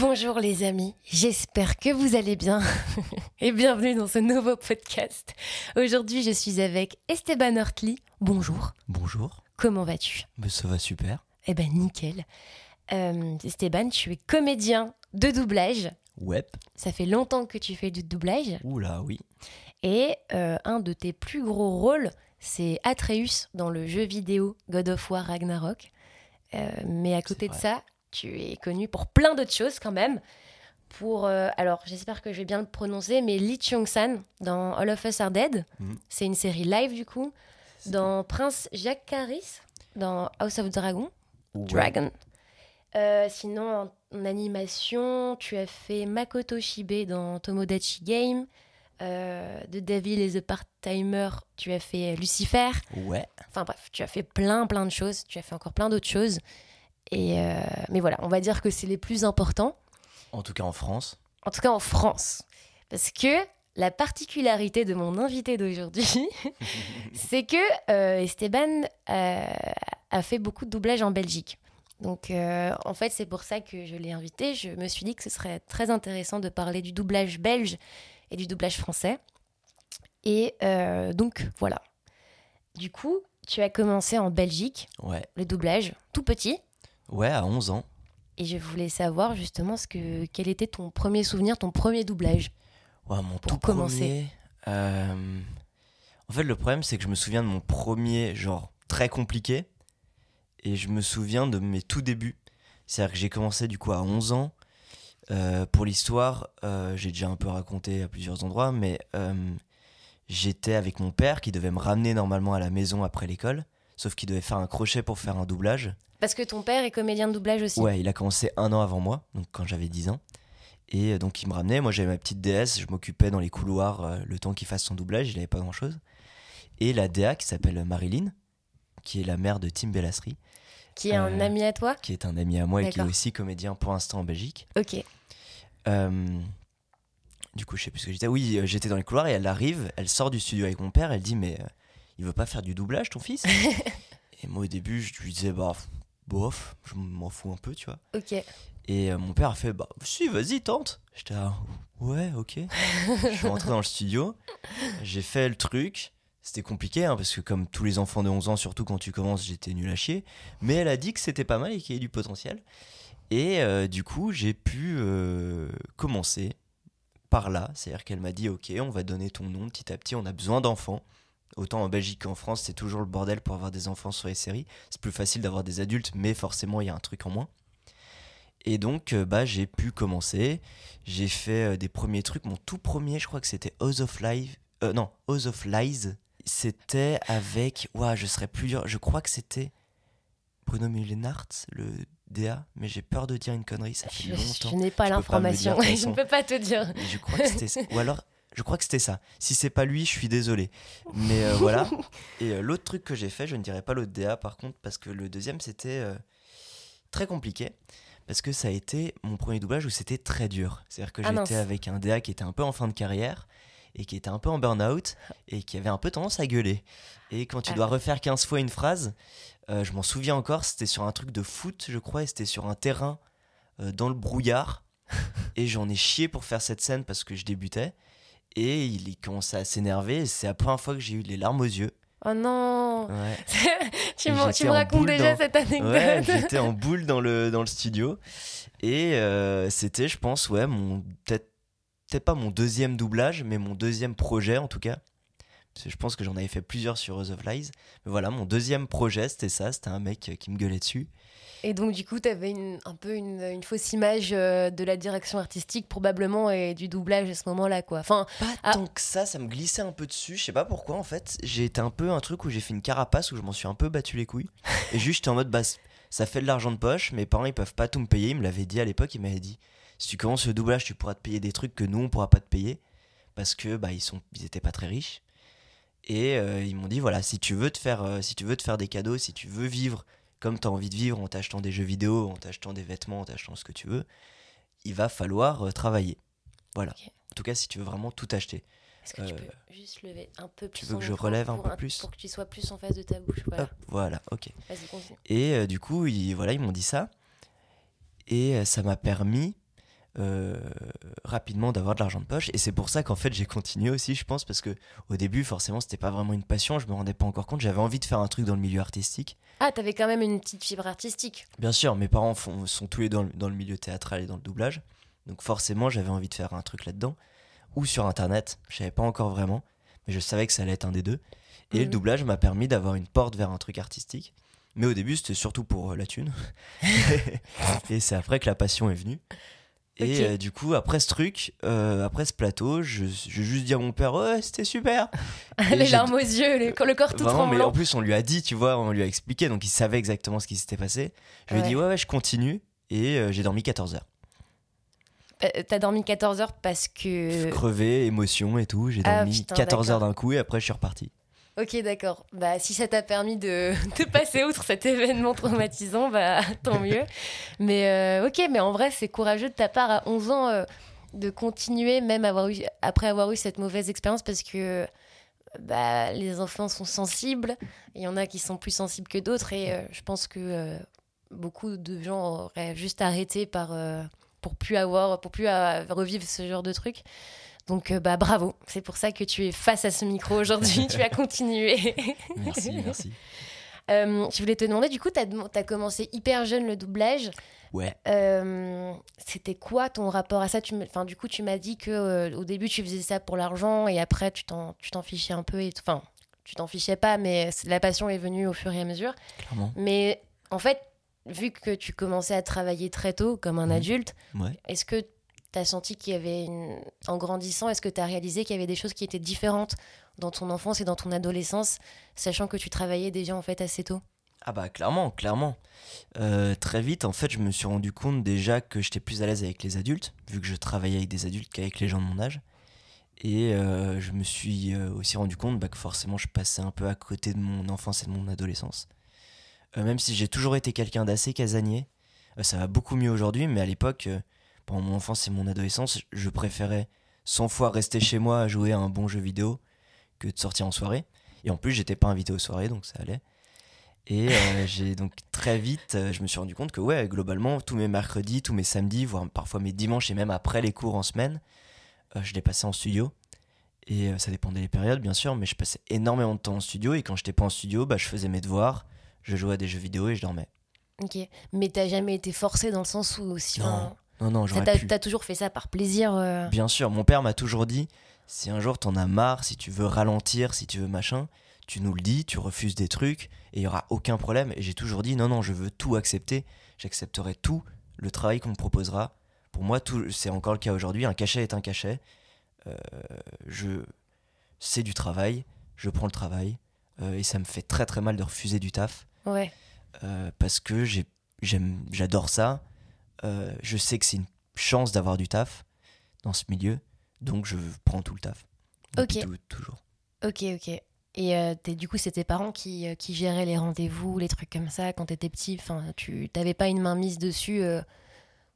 Bonjour les amis, j'espère que vous allez bien et bienvenue dans ce nouveau podcast. Aujourd'hui je suis avec Esteban Hortly. Bonjour. Bonjour. Comment vas-tu? Ça va super. Eh ben nickel. Euh, Esteban, tu es comédien de doublage. Ouais. Ça fait longtemps que tu fais du doublage. Oula, oui. Et euh, un de tes plus gros rôles, c'est Atreus dans le jeu vidéo God of War Ragnarok. Euh, mais à côté de ça, tu es connu pour plein d'autres choses quand même. Pour, euh, alors j'espère que je vais bien le prononcer, mais Lee Chung-san dans All of Us Are Dead. Mhm. C'est une série live du coup. Dans Prince Jacques Caris, dans House of Dragon. Ouais. Dragon. Euh, sinon, en, en animation, tu as fait Makoto Shibe dans Tomodachi Game. Euh, The Devil is a Part-Timer, tu as fait Lucifer. Ouais. Enfin bref, tu as fait plein, plein de choses. Tu as fait encore plein d'autres choses. Et euh, mais voilà, on va dire que c'est les plus importants, En tout cas en France. en tout cas en France. Parce que la particularité de mon invité d'aujourd'hui, c'est que euh, Esteban euh, a fait beaucoup de doublage en Belgique. Donc en fait, c'est pour ça que je l'ai invité. Je me suis dit que ce serait très intéressant de parler du doublage belge et du doublage français. Et donc voilà. Du coup, tu as commencé en Belgique, Ouais. le doublage, tout petit. Ouais, à 11 ans. Et je voulais savoir justement ce que, quel était ton premier souvenir, ton premier doublage? Ouais, mon Pour tout commencer. euh, En fait, le problème, c'est que je me souviens de mon premier, genre, très compliqué. Et je me souviens de mes tout débuts. C'est-à-dire que j'ai commencé du coup à 11 ans. Euh, pour l'histoire, euh, j'ai déjà un peu raconté à plusieurs endroits, mais j'étais avec mon père qui devait me ramener normalement à la maison après l'école. Sauf qu'il devait faire un crochet pour faire un doublage. Parce que ton père est comédien de doublage aussi. Ouais, il a commencé un an avant moi, donc quand j'avais 10 ans. Et donc il me ramenait, moi j'avais ma petite DS, je m'occupais dans les couloirs euh, le temps qu'il fasse son doublage, il n'avait pas grand chose. Et la DA qui s'appelle Marilyn, qui est la mère de Tim Bellasri, Qui est un Euh, ami à toi qui est un ami à moi et qui est aussi comédien pour l'instant en Belgique. Ok. Euh, du coup, je sais plus ce que j'étais. Oui, j'étais dans les couloirs et elle arrive, elle sort du studio avec mon père, elle dit Mais il veut pas faire du doublage ton fils? Et moi au début, je lui disais Bah, bof, je m'en fous un peu, tu vois. Ok. Et euh, mon père a fait Bah, si, vas-y, tente. J'étais ouais, ok. je suis rentré dans le studio, j'ai fait le truc. C'était compliqué, hein, parce que comme tous les enfants de 11 ans, surtout quand tu commences, j'étais nul à chier. Mais elle a dit que c'était pas mal et qu'il y avait du potentiel. Et euh, du coup, j'ai pu euh, commencer par là. C'est-à-dire qu'elle m'a dit Ok, on va donner ton nom petit à petit, on a besoin d'enfants. Autant en Belgique qu'en France, c'est toujours le bordel pour avoir des enfants sur les séries. C'est plus facile d'avoir des adultes, mais forcément, il y a un truc en moins. Et donc, euh, bah, j'ai pu commencer. J'ai fait euh, des premiers trucs. Mon tout premier, je crois que c'était Oz of Live. Euh, non, Oz of Lies. C'était avec. Ouah, je serais plus dur. Je crois que c'était Bruno Mullenart, le DA. Mais j'ai peur de dire une connerie. Ça fait Je, longtemps. je n'ai pas l'information. je ne peux pas te dire. Mais je crois que c'était. Ou alors, je crois que c'était ça. Si c'est pas lui, je suis désolé. Mais euh, voilà. Et euh, l'autre truc que j'ai fait, je ne dirais pas l'autre DA par contre, parce que le deuxième, c'était euh, très compliqué. Parce que ça a été mon premier doublage où c'était très dur. C'est-à-dire que Ah, j'étais avec un DA qui était un peu en fin de carrière et qui était un peu en burn-out et qui avait un peu tendance à gueuler. Et quand tu Ah. dois refaire 15 fois une phrase, je m'en souviens encore, c'était sur un truc de foot, je crois, et c'était sur un terrain dans le brouillard. et j'en ai chié pour faire cette scène parce que je débutais. Et il, commençait à s'énerver. C'est la première fois que j'ai eu les larmes aux yeux. Oh non Ouais. tu, me, tu racontes déjà dans- cette anecdote. Ouais, j'étais en boule dans le, dans le studio. Et euh, c'était, je pense, ouais, mon peut-être pas mon deuxième doublage, mais mon deuxième projet en tout cas. Parce que je pense que j'en avais fait plusieurs sur Rose of Lies. Mais voilà, mon deuxième projet, c'était ça. C'était un mec qui me gueulait dessus. Et donc, du coup, tu avais un peu une, une fausse image euh, de la direction artistique, probablement, et du doublage à ce moment-là, quoi. Enfin, Pas Ah. tant que ça, ça me glissait un peu dessus. Je sais pas pourquoi en fait. J'ai été un peu un truc où j'ai fait une carapace où je m'en suis un peu battu les couilles. Et juste j'étais en mode bah ça fait de l'argent de poche. Mes parents ils peuvent pas tout me payer. Ils me l'avaient dit à l'époque. Ils m'avaient dit si tu commences le doublage, tu pourras te payer des trucs que nous on pourra pas te payer parce que bah ils sont ils étaient pas très riches. Et euh, ils m'ont dit voilà si tu veux te faire euh, si tu veux te faire des cadeaux, si tu veux vivre comme tu as envie de vivre en t'achetant des jeux vidéo, en t'achetant des vêtements, en t'achetant ce que tu veux, il va falloir euh, travailler. Voilà. En tout cas, si tu veux vraiment tout acheter. est-ce que tu Euh, peux juste lever un peu plus veux ton que je relève un peu plus? Pour que tu sois plus en face de ta bouche. Voilà. Hop, voilà, ok. Vas-y, continue. Et euh, du coup, ils, voilà, ils m'ont dit ça. Et euh, ça m'a permis euh, rapidement d'avoir de l'argent de poche. Et c'est pour ça qu'en fait j'ai continué aussi, je pense, parce que au début, forcément, c'était pas vraiment une passion, je me rendais pas encore compte. J'avais envie de faire un truc dans le milieu artistique. Ah, t'avais quand même une petite fibre artistique. Bien sûr, mes parents font- sont tous les deux dans le, dans le milieu théâtral et dans le doublage. Donc forcément, j'avais envie de faire un truc là-dedans. Ou sur Internet, je savais pas encore vraiment, mais je savais que ça allait être un des deux. Et le Mhm. doublage m'a permis d'avoir une porte vers un truc artistique. Mais au début, c'était surtout pour euh, la thune. et c'est après que la passion est venue. Et euh, du coup, après ce truc, euh, après ce plateau, je, je vais juste dire à mon père, ouais, c'était super. Les larmes aux yeux, le, le corps tout Vraiment, mais en tremblant. plus, on lui a dit, tu vois, on lui a expliqué, donc il savait exactement ce qui s'était passé. Je lui ai dit, ouais, ouais, je continue. Et euh, j'ai dormi 14 heures. T'as dormi 14 heures parce que. Crevé, émotion et tout. J'ai Ah, dormi putain, 14 heures d'un coup et après je suis reparti. Ok, d'accord. Bah, si ça t'a permis de, de passer outre cet événement traumatisant, bah, tant mieux. Mais euh, ok, mais en vrai, c'est courageux de ta part à 11 ans euh, de continuer, même après avoir eu cette mauvaise expérience, parce que bah, les enfants sont sensibles. Il y en a qui sont plus sensibles que d'autres, et euh, je pense que beaucoup de gens auraient juste arrêté par, pour plus avoir, pour plus euh, revivre ce genre de truc. Donc euh, bah bravo, c'est pour ça que tu es face à ce micro aujourd'hui, tu as continué. Merci, merci. Euh, je voulais te demander, du coup, tu as, commencé hyper jeune le doublage. Ouais. Euh, C'était quoi ton rapport à ça? Tu, me- enfin, Du coup, tu m'as dit que euh, au début, tu faisais ça pour l'argent et après, tu t'en fichais un peu. Enfin, tu t'en fichais pas, mais la passion est venue au fur et à mesure. Clairement. Mais en fait, vu que tu commençais à travailler très tôt comme un Mhm. adulte, Ouais. est-ce que tu as senti qu'il y avait, en grandissant, est-ce que tu as réalisé qu'il y avait des choses qui étaient différentes dans ton enfance et dans ton adolescence, sachant que tu travaillais déjà en fait assez tôt? Ah bah clairement, clairement. Euh, très vite, en fait, je me suis rendu compte déjà que j'étais plus à l'aise avec les adultes, vu que je travaillais avec des adultes qu'avec les gens de mon âge. Et euh, je me suis euh, aussi rendu compte bah, que forcément je passais un peu à côté de mon enfance et de mon adolescence. Même si j'ai toujours été quelqu'un d'assez casanier, ça va beaucoup mieux aujourd'hui, mais à l'époque, pendant mon enfance et mon adolescence, je préférais 100 fois rester chez moi à jouer à un bon jeu vidéo que de sortir en soirée. Et en plus, j'étais pas invité aux soirées, donc ça allait. Et euh, j'ai donc très vite, euh, je me suis rendu compte que ouais, globalement, tous mes mercredis, tous mes samedis, voire parfois mes dimanches et même après les cours en semaine, euh, je les passais en studio. Et ça dépendait des périodes, bien sûr, mais je passais énormément de temps en studio. Et quand j'étais pas en studio, bah, je faisais mes devoirs, je jouais à des jeux vidéo et je dormais. Ok. Mais t'as jamais été forcé dans le sens où si. Non, Non, non, j'aurais T'as pu. t'as toujours fait ça par plaisir euh, Bien sûr, mon père m'a toujours dit si un jour t'en as marre, si tu veux ralentir, si tu veux machin, tu nous le dis, tu refuses des trucs et il y aura aucun problème. Et j'ai toujours dit non, non, je veux tout accepter, j'accepterai tout, le travail qu'on me proposera. Pour moi, tout, c'est encore le cas aujourd'hui. Un cachet est un cachet. Euh, je, c'est du travail, je prends le travail euh, et ça me fait très très mal de refuser du taf Ouais. parce que j'ai, j'aime, j'adore ça. Euh, je sais que c'est une chance d'avoir du taf dans ce milieu, donc je prends tout le taf. Depuis Ok. tout- toujours. Ok, ok. Et euh, t'es- du coup, c'est tes parents qui, euh, qui géraient les rendez-vous, les trucs comme ça quand t'étais petit? Enfin, tu t'avais pas une main mise dessus euh,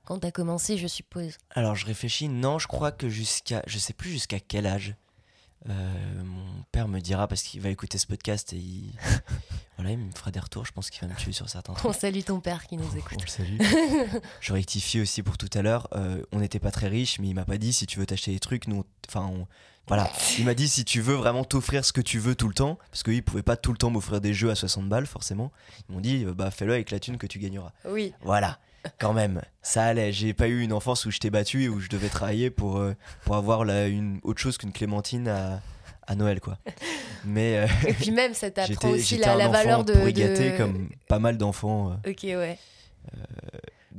quand t'as commencé, je suppose? Alors je réfléchis, non, je crois que jusqu'à, je sais plus jusqu'à quel âge. Euh, mon père me dira parce qu'il va écouter ce podcast et il, voilà, il me fera des retours. Je pense qu'il va me tuer sur certains trucs. On salue ton père qui nous On écoute. le salue. je rectifie aussi pour tout à l'heure. euh, on n'était pas très riches, mais il m'a pas dit si tu veux t'acheter des trucs. Nous, enfin, on- voilà. Il m'a dit si tu veux vraiment t'offrir ce que tu veux tout le temps, parce qu'ils pouvaient pas tout le temps m'offrir des jeux à 60 balles forcément. Ils m'ont dit bah fais-le avec la thune que tu gagneras. Oui. Voilà. Quand même, ça allait. J'ai pas eu une enfance où je t'ai battu et où je devais travailler pour, euh, pour avoir la, une, autre chose qu'une clémentine à, à Noël, quoi. Mais euh, Et puis même, ça t'apprend j'étais aussi j'étais la, la valeur de. gâté de- comme pas mal d'enfants. euh, Ok, ouais.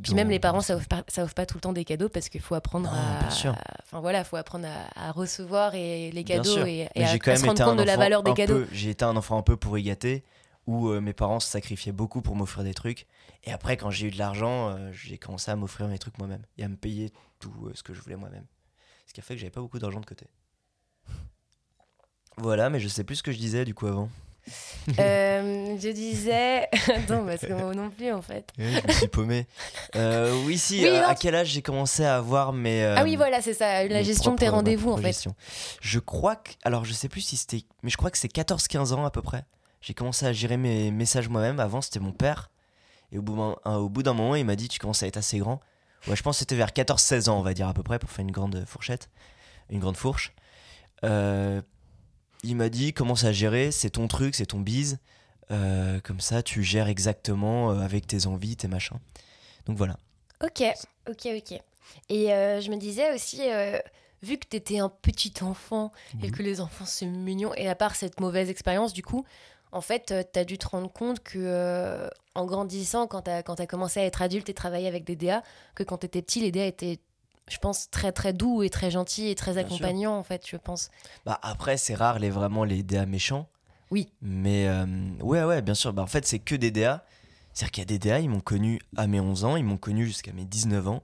Puis même les parents, ça offre pas, ça offre pas tout le temps des cadeaux parce qu'il faut apprendre Non, à. sûr. Enfin voilà, faut apprendre à, à recevoir et les cadeaux et, à, se rendre compte de la valeur des cadeaux. J'ai été un enfant un peu pourri gâté où euh, mes parents se sacrifiaient beaucoup pour m'offrir des trucs. Et après, quand j'ai eu de l'argent, euh, j'ai commencé à m'offrir mes trucs moi-même et à me payer tout euh, ce que je voulais moi-même. Ce qui a fait que j'avais pas beaucoup d'argent de côté. Voilà, mais je sais plus ce que je disais du coup avant. Euh, je disais. Attends, parce que moi non plus en fait. je me suis paumé. Euh, oui, si, Oui, euh, non, à quel âge j'ai commencé à avoir mes. ah oui, voilà, c'est ça, la gestion de tes rendez-vous en fait. gestion. Je crois que. Alors, je sais plus si c'était. Mais je crois que c'est 14-15 ans à peu près. J'ai commencé à gérer mes messages moi-même. Avant, c'était mon père. Et au bout d'un- un- au bout d'un moment, il m'a dit Tu commences à être assez grand Ouais, je pense que c'était vers 14-16 ans, on va dire à peu près, pour faire une grande fourchette, une grande fourche. Euh, il m'a dit commence à gérer, c'est ton truc, c'est ton bise. Euh, comme ça, tu gères exactement euh, avec tes envies, tes machins. Donc voilà. Ok, ok, ok. Et euh, je me disais aussi, euh, vu que tu étais un petit enfant et Mhm. que les enfants c'est mignon, et à part cette mauvaise expérience, du coup, en fait, tu as dû te rendre compte que euh, en grandissant, quand tu as, commencé à être adulte et travailler avec des DA, que quand tu étais petit, les DA étaient, je pense, très très doux et très gentils et très accompagnants, en fait, je pense. Bah après, c'est rare les vraiment les DA méchants. Oui. Mais euh, ouais, ouais, bien sûr. Bah, en fait, c'est que des DA. C'est-à-dire qu'il y a des DA, ils m'ont connu à mes 11 ans, ils m'ont connu jusqu'à mes 19 ans.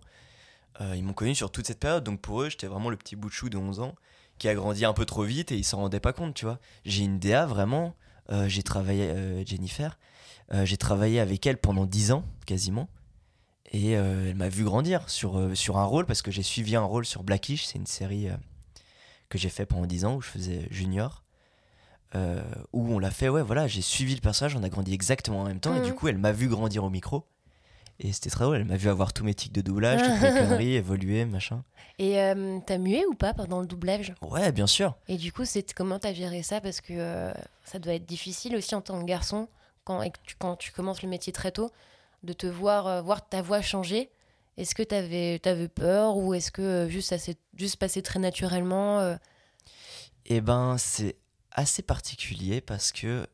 Euh, ils m'ont connu sur toute cette période. Donc pour eux, j'étais vraiment le petit bout de chou de 11 ans qui a grandi un peu trop vite et ils s'en rendaient pas compte, tu vois. J'ai une DA vraiment. Euh, j'ai travaillé, euh, Jennifer, euh, j'ai travaillé avec elle pendant 10 ans, quasiment. Et elle m'a vu grandir sur, sur un rôle parce que j'ai suivi un rôle sur Blackish. C'est une série que j'ai fait pendant 10 ans où je faisais junior. euh, où on l'a fait, ouais, voilà, j'ai suivi le personnage, on a grandi exactement en même temps. Et du coup, elle m'a vu grandir au micro. Et c'était très drôle, elle m'a vu avoir tous mes tics de doublage, toutes mes conneries, évoluer, machin. Et euh, t'as mué ou pas pendant le doublage? Ouais, bien sûr. Et du coup, c'est comment t'as géré ça? Parce que euh, ça doit être difficile aussi en tant que garçon, quand, et que tu, quand tu commences le métier très tôt, de te voir, euh, voir ta voix changer. Est-ce que t'avais avais peur ou est-ce que juste ça s'est juste passé très naturellement Et ben, c'est assez particulier parce que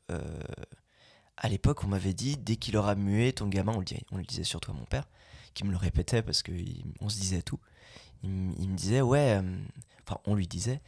à l'époque, on m'avait dit dès qu'il aura mué ton gamin, on le, disait, on le disait surtout à mon père, qui me le répétait parce qu'on se disait tout. Il, me disait, ouais, euh, enfin, on lui disait,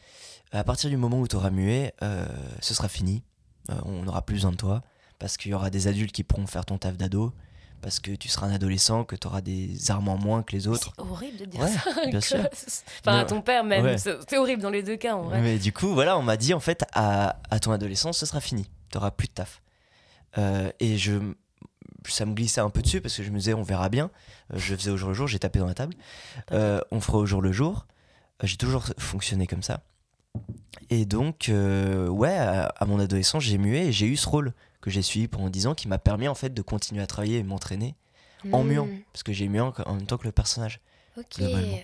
à partir du moment où tu auras mué, euh, ce sera fini. Euh, on n'aura plus besoin de toi parce qu'il y aura des adultes qui pourront faire ton taf d'ado. Parce que tu seras un adolescent, que tu auras des armes en moins que les autres. C'est horrible de dire Ouais, ça. bien sûr. Enfin, à ton père même. ouais. C'est horrible dans les deux cas, en vrai. Mais du coup, voilà, on m'a dit en fait, à, à ton adolescence, ce sera fini. Tu n'auras plus de taf. Euh, et je, ça me glissait un peu dessus parce que je me disais, on verra bien. Euh, je faisais au jour le jour, j'ai tapé dans la table. Euh, on fera au jour le jour. J'ai toujours fonctionné comme ça. Et donc, euh, ouais, à, à mon adolescence, j'ai mué et j'ai eu ce rôle que j'ai suivi pendant 10 ans qui m'a permis en fait de continuer à travailler et m'entraîner en muant. Hmm, Parce que j'ai mué en, en même temps que le personnage. Ok. globalement.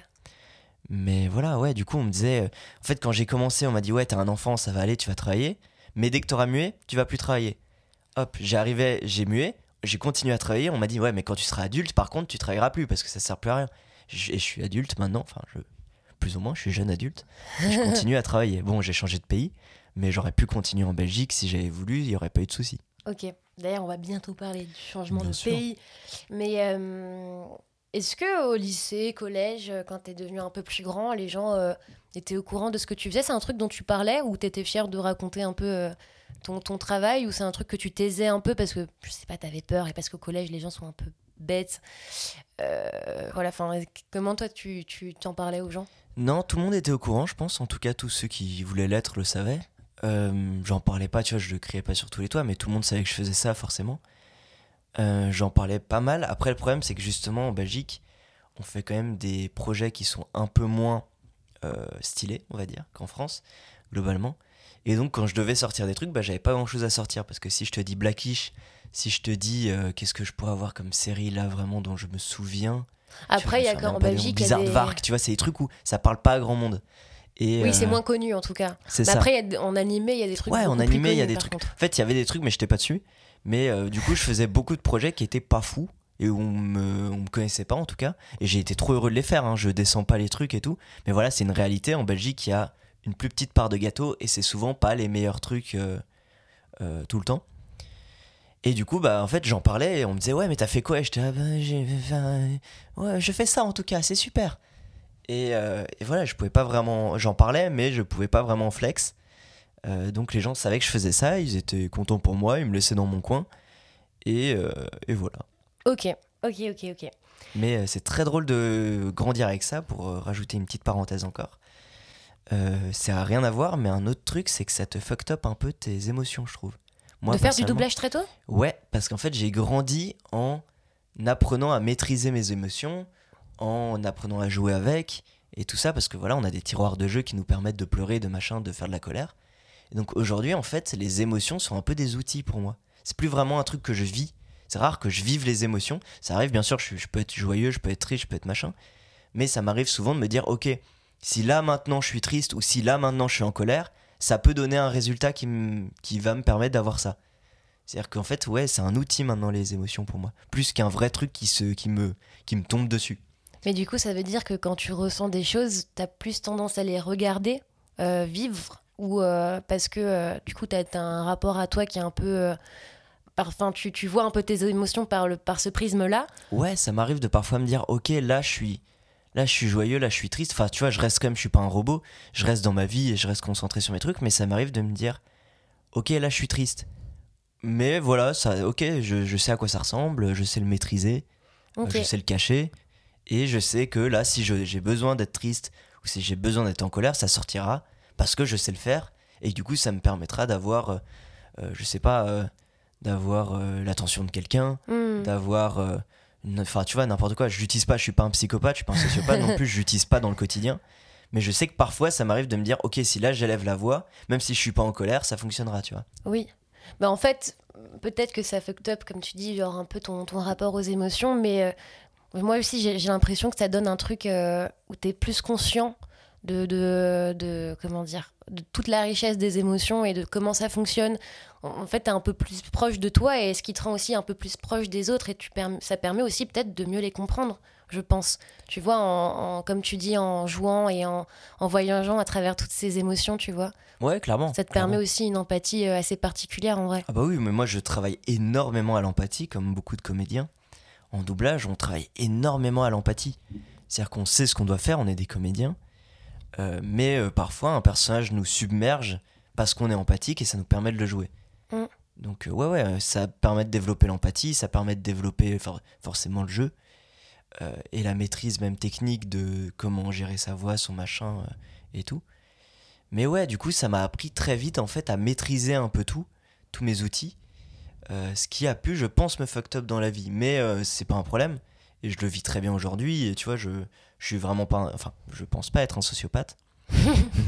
Mais voilà, ouais, du coup, on me disait. en fait, quand j'ai commencé, on m'a dit, ouais, t'as un enfant, ça va aller, tu vas travailler. Mais dès que t'auras mué, tu vas plus travailler. Hop, j'arrivais, j'ai mué, j'ai continué à travailler. On m'a dit, ouais, mais quand tu seras adulte, par contre, tu travailleras plus parce que ça sert plus à rien. Je- Et je suis adulte maintenant, enfin, je, plus ou moins, je suis jeune adulte. Et je continue à travailler. Bon, j'ai changé de pays, mais j'aurais pu continuer en Belgique si j'avais voulu, il n'y aurait pas eu de souci. Ok. D'ailleurs, on va bientôt parler du changement Bien de sûr. pays. Mais euh, est-ce que au lycée, collège, euh, quand tu es devenu un peu plus grand, les gens euh, étaient au courant de ce que tu faisais? C'est un truc dont tu parlais ou tu étais fier de raconter un peu euh, ton, ton travail ou c'est un truc que tu taisais un peu parce que, je sais pas, tu avais peur et parce qu'au collège, les gens sont un peu bêtes Euh, Voilà, enfin, comment toi, tu t'en parlais aux gens? Non, tout le monde était au courant, je pense. En tout cas, tous ceux qui voulaient l'être le savaient. Euh, J'en parlais pas, tu vois, je le criais pas sur tous les toits, mais tout le monde savait que je faisais ça, forcément. Euh, J'en parlais pas mal. Après, le problème, c'est que justement, en Belgique, on fait quand même des projets qui sont un peu moins stylés, on va dire, qu'en France, globalement. Et donc, quand je devais sortir des trucs, bah, j'avais pas grand chose à sortir. Parce que si je te dis Blackish, si je te dis euh, qu'est-ce que je pourrais avoir comme série là, vraiment, dont je me souviens. Après, il y a quand qu'en Belgique, Bizarre des... Vark, tu vois, c'est des trucs où ça parle pas à grand monde. Et, Oui, c'est euh, moins connu en tout cas. C'est Mais ça. après, y a en animé, il y a des trucs. Ouais, en animé, il y a des trucs. contre. En fait, il y avait des trucs, mais j'étais pas dessus. Mais euh, du coup, je faisais beaucoup de projets qui étaient pas fous et où on me, on me connaissait pas en tout cas. Et j'ai été trop heureux de les faire. Hein. Je descends pas les trucs et tout. Mais voilà, c'est une réalité. En Belgique, il y a une plus petite part de gâteau et c'est souvent pas les meilleurs trucs euh, euh, tout le temps. Et du coup, bah, en fait, j'en parlais et on me disait, ouais, mais t'as fait quoi? Et j'étais, ah, bah, j'ai ouais, je fais ça en tout cas, c'est super. Et, euh, et voilà, je pouvais pas vraiment. J'en parlais, mais je pouvais pas vraiment flex. Donc les gens savaient que je faisais ça, ils étaient contents pour moi, ils me laissaient dans mon coin. Et, et voilà. Ok, ok, ok, ok. Mais c'est très drôle de grandir avec ça, pour rajouter une petite parenthèse encore. Euh, ça a rien à voir, mais un autre truc, c'est que ça te fucked up un peu tes émotions, je trouve. Moi, de faire du doublage très tôt? Ouais, parce qu'en fait, j'ai grandi en apprenant à maîtriser mes émotions, en apprenant à jouer avec, et tout ça, parce que voilà, on a des tiroirs de jeu qui nous permettent de pleurer, de machin, de faire de la colère. Et donc aujourd'hui, en fait, les émotions sont un peu des outils pour moi. C'est plus vraiment un truc que je vis, C'est rare que je vive les émotions. Ça arrive, bien sûr, je, je peux être joyeux, je peux être triste, je peux être machin. Mais ça m'arrive souvent de me dire, ok, si là maintenant je suis triste ou si là maintenant je suis en colère, ça peut donner un résultat qui, qui va me permettre d'avoir ça. C'est-à-dire qu'en fait, ouais, c'est un outil maintenant les émotions pour moi, plus qu'un vrai truc qui, se, qui, me, qui me tombe dessus. Mais du coup, ça veut dire que quand tu ressens des choses, t'as plus tendance à les regarder, euh, vivre, ou euh, parce que euh, du coup, t'as as un rapport à toi qui est un peu. Enfin, tu, tu vois un peu tes émotions par, le, par ce prisme-là. Ouais, ça m'arrive de parfois me dire, ok, là je suis, là je suis joyeux, là je suis triste. Enfin, tu vois, je reste comme je suis pas un robot, je reste dans ma vie et je reste concentré sur mes trucs, mais ça m'arrive de me dire, ok, là je suis triste. Mais voilà, ça, ok, je, je sais à quoi ça ressemble, je sais le maîtriser, je sais le cacher, et je sais que là, si j'ai besoin d'être triste ou si j'ai besoin d'être en colère, ça sortira parce que je sais le faire, et du coup, ça me permettra d'avoir, euh, euh, je sais pas, euh, d'avoir euh, l'attention de quelqu'un, Hmm. d'avoir enfin tu vois n'importe quoi. Je l'utilise pas je suis pas un psychopathe je suis pas un sociopathe non plus je l'utilise pas dans le quotidien. Mais je sais que parfois ça m'arrive de me dire ok si là j'élève la voix même si je suis pas en colère ça fonctionnera tu vois. Oui. Bah, en fait, peut-être que ça fucked up, comme tu dis, genre un peu ton, ton rapport aux émotions, mais euh, moi aussi, j'ai l'impression que ça donne un truc euh, où tu es plus conscient de, de, de- comment dire, de toute la richesse des émotions et de comment ça fonctionne. En, fait, tu es un peu plus proche de toi et ce qui te rend aussi un peu plus proche des autres et tu perm- ça permet aussi peut-être de mieux les comprendre, je pense. Tu vois, en, en- comme tu dis, en jouant et en, en voyageant à travers toutes ces émotions, tu vois. ouais clairement Ça te clairement. permet aussi une empathie euh, assez particulière en vrai. ah bah oui mais moi je travaille énormément à l'empathie comme beaucoup de comédiens en doublage on travaille énormément à l'empathie c'est à dire qu'on sait ce qu'on doit faire on est des comédiens Euh, mais euh, parfois un personnage nous submerge parce qu'on est empathique et ça nous permet de le jouer Mm. Donc euh, ouais ouais, ça permet de développer l'empathie, ça permet de développer for- forcément le jeu et la maîtrise même technique de comment gérer sa voix, son machin et tout. Mais ouais, du coup, ça m'a appris très vite en fait à maîtriser un peu tout, tous mes outils, ce qui a pu, je pense, me fucked up dans la vie. Mais c'est pas un problème et je le vis très bien aujourd'hui. Et tu vois, je je suis vraiment pas, enfin, je pense pas être un sociopathe.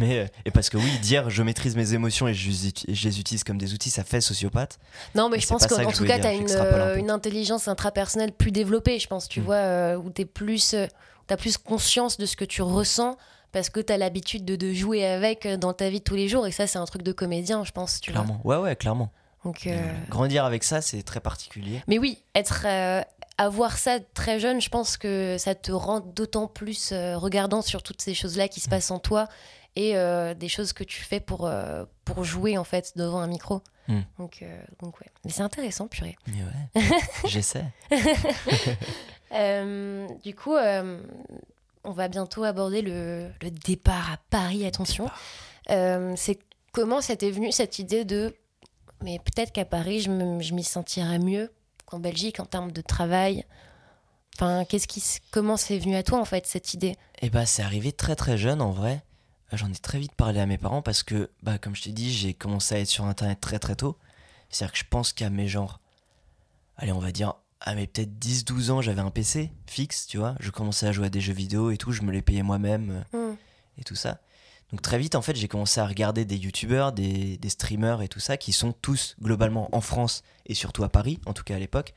mais euh, et parce que oui dire je maîtrise mes émotions et je, les je utilise comme des outils ça fait sociopathe Non, mais Mais je pense qu'en tout cas, tu as une, un une intelligence intrapersonnelle plus développée, je pense, tu Mm. vois, euh, où tu plus, euh, t'as plus conscience de ce que tu ressens parce que tu as l'habitude de, de jouer avec euh, dans ta vie de tous les jours. Et ça, c'est un truc de comédien, je pense, tu clairement ouais ouais clairement. Donc, euh, grandir avec ça c'est très particulier Mais oui, être, avoir ça très jeune, je pense que ça te rend d'autant plus euh, regardant sur toutes ces choses-là qui se passent en toi et euh, des choses que tu fais pour, euh, pour jouer en fait devant un micro. Mm. Donc, euh, donc ouais. Mais c'est intéressant, purée. Mais ouais j'essaie du coup, on va bientôt aborder le, le départ à Paris, attention. C'est comment ça t'est venu cette idée de mais peut-être qu'à Paris je m'y sentirais mieux qu'en Belgique en termes de travail. Enfin, qu'est-ce qui, comment c'est venu à toi en fait cette idée? Et bah c'est arrivé très très jeune en vrai. Euh, J'en ai très vite parlé à mes parents parce que, bah comme je t'ai dit, j'ai commencé à être sur internet très très tôt. C'est-à-dire que je pense qu'à mes genres, allez on va dire, à mes peut-être 10-12 ans, j'avais un PC fixe, tu vois. Je commençais à jouer à des jeux vidéo et tout, je me les payais moi-même euh, et tout ça. Donc très vite en fait j'ai commencé à regarder des youtubeurs, des, des streamers et tout ça qui sont tous globalement en France et surtout à Paris, en tout cas à l'époque.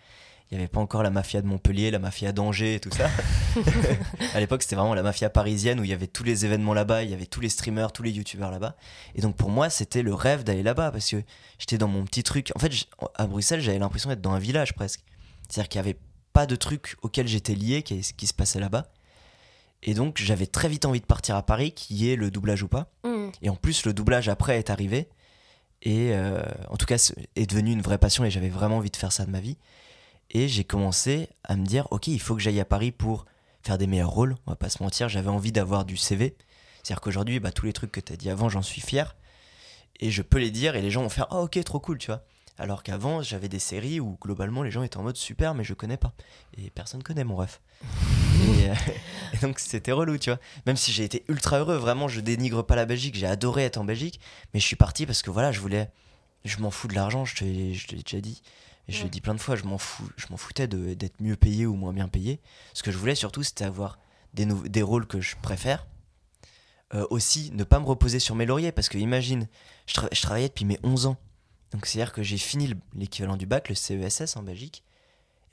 Il n'y avait pas encore la mafia de Montpellier, la mafia d'Angers et tout ça. à l'époque c'était vraiment la mafia parisienne où il y avait tous les événements là-bas, il y avait tous les streamers, tous les youtubeurs là-bas. Et donc pour moi c'était le rêve d'aller là-bas parce que j'étais dans mon petit truc. En fait à Bruxelles j'avais l'impression d'être dans un village presque. C'est-à-dire qu'il n'y avait pas de truc auquel j'étais lié qui, qui se passait là-bas. Et donc j'avais très vite envie de partir à Paris, qui est le doublage ou pas. Hmm. Et en plus, le doublage après est arrivé. Et euh, en tout cas, c'est- est devenu une vraie passion et j'avais vraiment envie de faire ça de ma vie. Et j'ai commencé à me dire, ok, il faut que j'aille à Paris pour faire des meilleurs rôles. On va pas se mentir, j'avais envie d'avoir du CV. C'est-à-dire qu'aujourd'hui, bah, tous les trucs que tu as dit avant, j'en suis fier. Et je peux les dire et les gens vont faire, ah ok, trop cool, tu vois. Alors qu'avant, j'avais des séries où globalement les gens étaient en mode super, mais je connais pas. Et personne connaît mon ref. et, euh, et donc c'était relou, tu vois. Même si j'ai été ultra heureux, vraiment, je dénigre pas la Belgique, j'ai adoré être en Belgique, mais je suis parti parce que voilà, je voulais. Je m'en fous de l'argent, je te l'ai déjà dit. Et je Ouais. l'ai dit plein de fois, je m'en fous, je m'en foutais d'être mieux payé ou moins bien payé. Ce que je voulais surtout, c'était avoir des rôles que je préfère. Euh, aussi, ne pas me reposer sur mes lauriers, parce que imagine, je, tra- je travaillais depuis mes 11 ans. Donc c'est-à-dire que j'ai fini le- l'équivalent du bac, le CESS en Belgique.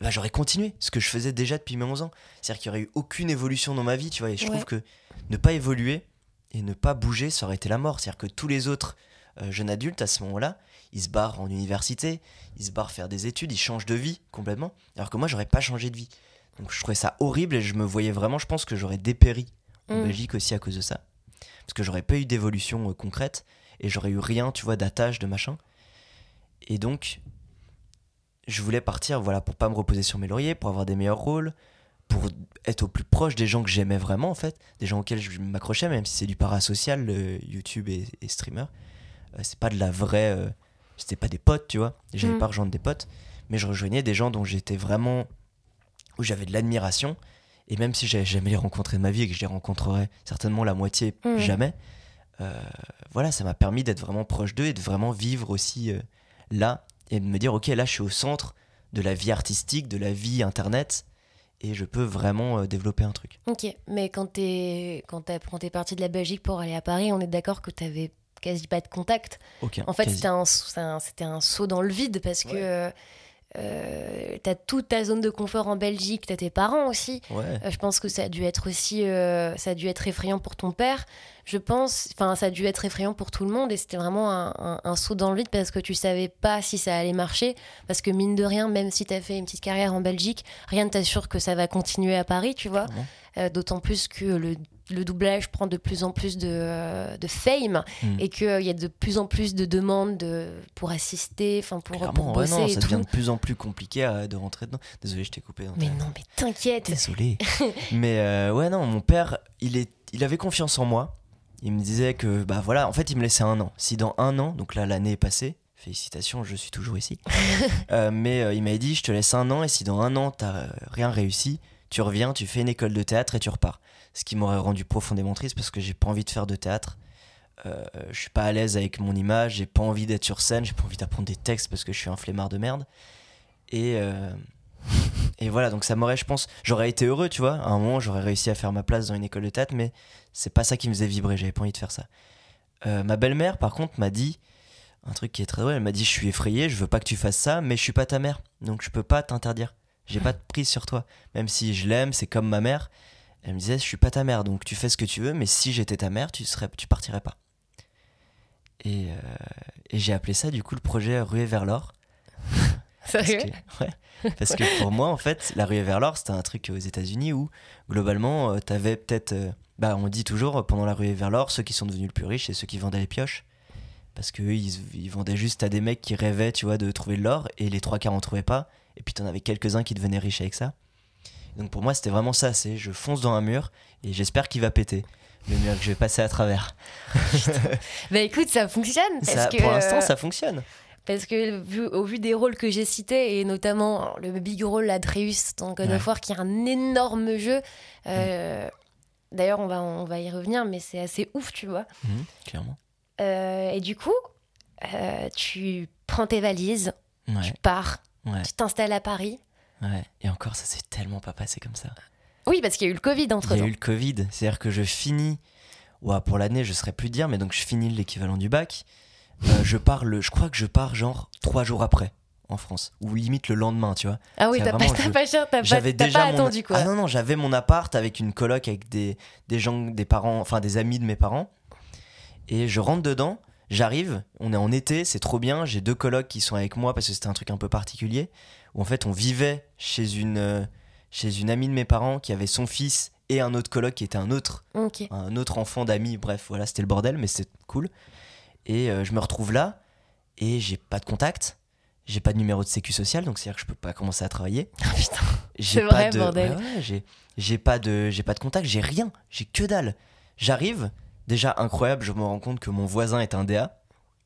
eh ben, j'aurais continué ce que je faisais déjà depuis mes 11 ans. C'est-à-dire qu'il n'y aurait eu aucune évolution dans ma vie, tu vois. Et je Ouais. trouve que ne pas évoluer et ne pas bouger, ça aurait été la mort. C'est-à-dire que tous les autres euh, jeunes adultes, à ce moment-là, ils se barrent en université, ils se barrent faire des études, ils changent de vie complètement. Alors que moi, j'aurais pas changé de vie. Donc je trouvais ça horrible et je me voyais vraiment, je pense que j'aurais dépéri en Mm. Belgique aussi à cause de ça. Parce que j'aurais pas eu d'évolution euh, concrète et j'aurais eu rien, tu vois, d'attache, de machin. Et donc, je voulais partir, voilà, pour pas me reposer sur mes lauriers, pour avoir des meilleurs rôles, pour être au plus proche des gens que j'aimais vraiment, en fait, des gens auxquels je m'accrochais, même si c'est du parasocial, le YouTube et, et streamer. Euh, c'est pas de la vraie. euh, c'était pas des potes, tu vois. J'allais Mm. pas rejoindre des potes, mais je rejoignais des gens dont j'étais vraiment. où j'avais de l'admiration. Et même si j'avais jamais les rencontrés de ma vie et que je les rencontrerais certainement la moitié Mm. jamais, euh, voilà, ça m'a permis d'être vraiment proche d'eux et de vraiment vivre aussi euh, là et de me dire, ok, là je suis au centre de la vie artistique, de la vie internet et je peux vraiment euh, développer un truc. Ok, mais quand t'es quand t'as- quand t'es parti de la Belgique pour aller à Paris, on est d'accord que t'avais quasi pas de contact. Aucun. En fait, c'était un, un- c'était un saut dans le vide parce que Ouais. Euh, t'as toute ta zone de confort en Belgique, t'as tes parents aussi. Ouais. Euh, je pense que ça a dû être aussi, euh, ça a dû être effrayant pour ton père. Je pense, enfin, ça a dû être effrayant pour tout le monde et c'était vraiment un, un- un saut dans le vide parce que tu savais pas si ça allait marcher. Parce que mine de rien, même si t'as fait une petite carrière en Belgique, rien ne t'assure que ça va continuer à Paris, tu vois. D'autant plus que le, le doublage prend de plus en plus de, euh, de fame Mm. et qu'il y a de plus en plus de demandes de, pour assister, enfin pour, pour Clairement, ouais, bosser non, et ça tout. devient de plus en plus compliqué à- de rentrer dedans. Désolé, je t'ai coupé. dans Mais ta- non, mais t'inquiète. Désolé. Mais euh, ouais, non, mon père, il, est, il avait confiance en moi. Il me disait que, bah voilà, en fait, il me laissait un an. Si dans un an, donc là, l'année est passée, félicitations, je suis toujours ici. Euh, mais euh, il m'avait dit, je te laisse un an, et si dans un an, t'as euh, rien réussi, tu reviens, tu fais une école de théâtre et tu repars. Ce qui m'aurait rendu profondément triste parce que j'ai pas envie de faire de théâtre. Euh, je suis pas à l'aise avec mon image, j'ai pas envie d'être sur scène, j'ai pas envie d'apprendre des textes parce que je suis un flemmard de merde. Et, euh, voilà, donc ça m'aurait, je pense, j'aurais été heureux, tu vois. À un moment, j'aurais réussi à faire ma place dans une école de théâtre, mais c'est pas ça qui me faisait vibrer, j'avais pas envie de faire ça. Euh, ma belle-mère, par contre, m'a dit un truc qui est très drôle. Elle m'a dit Je suis effrayé, je veux pas que tu fasses ça, mais je suis pas ta mère, donc je peux pas t'interdire. J'ai pas de prise sur toi. Même si je l'aime, c'est comme ma mère. Elle me disait Je suis pas ta mère, donc tu fais ce que tu veux, mais si j'étais ta mère, tu, serais, tu partirais pas. Et, euh, et j'ai appelé ça, du coup, le projet Ruée vers l'or. Parce Sérieux que, ouais, parce que pour moi, en fait, la ruée vers l'or, c'était un truc aux États-Unis où, globalement, euh, t'avais peut-être. euh, bah, on dit toujours, pendant la ruée vers l'or, ceux qui sont devenus le plus riches, c'est ceux qui vendaient les pioches. Parce qu'eux, ils, ils vendaient juste à des mecs qui rêvaient, tu vois, de trouver de l'or, et les trois quarts en trouvaient pas. Et puis, t'en avais quelques-uns qui devenaient riches avec ça. Donc, pour moi, c'était vraiment ça c'est je fonce dans un mur, et j'espère qu'il va péter. Le mur que je vais passer à travers. Bah écoute, ça fonctionne. Parce Ça, que, pour l'instant, euh, ça fonctionne. Parce que vu- au vu des rôles que j'ai cités, et notamment le big rôle Atreus dans God Ouais. of War, qui est un énorme jeu. euh, D'ailleurs, on va, on va y revenir, mais c'est assez ouf, tu vois. Mhm, clairement. Euh, et du coup, tu prends tes valises, tu pars, ouais, tu t'installes à Paris. ouais. Et encore, ça s'est tellement pas passé comme ça. Oui, parce qu'il y a eu le Covid entre Il y a temps. eu le Covid, c'est-à-dire que je finis, ouah, pour l'année je serais plus dire, mais donc je finis l'équivalent du bac. Euh, je pars le, je crois que je pars genre trois jours après en France, ou limite le lendemain, tu vois. Ah oui, t'as pas, je- pas cher, t'as pas, déjà pas mon... attendu quoi. Ah non non, j'avais mon appart avec une coloc avec des des gens, des parents, enfin des amis de mes parents, et je rentre dedans. J'arrive, on est en été, c'est trop bien. J'ai deux colocs qui sont avec moi parce que c'était un truc un peu particulier. Où en fait, on vivait chez une, euh, chez une amie de mes parents qui avait son fils et un autre coloc qui était un autre un autre enfant d'amis, bref, voilà, c'était le bordel, mais c'était cool. Et euh, je me retrouve là, et j'ai pas de contact, j'ai pas de numéro de sécu social, donc c'est-à-dire que je peux pas commencer à travailler. Ah, putain. J'ai pas vrai, de, bordel. ouais, ouais, j'ai, j'ai pas de, j'ai pas de contact, j'ai rien, j'ai que dalle. J'arrive, déjà incroyable, je me rends compte que mon voisin est un DA.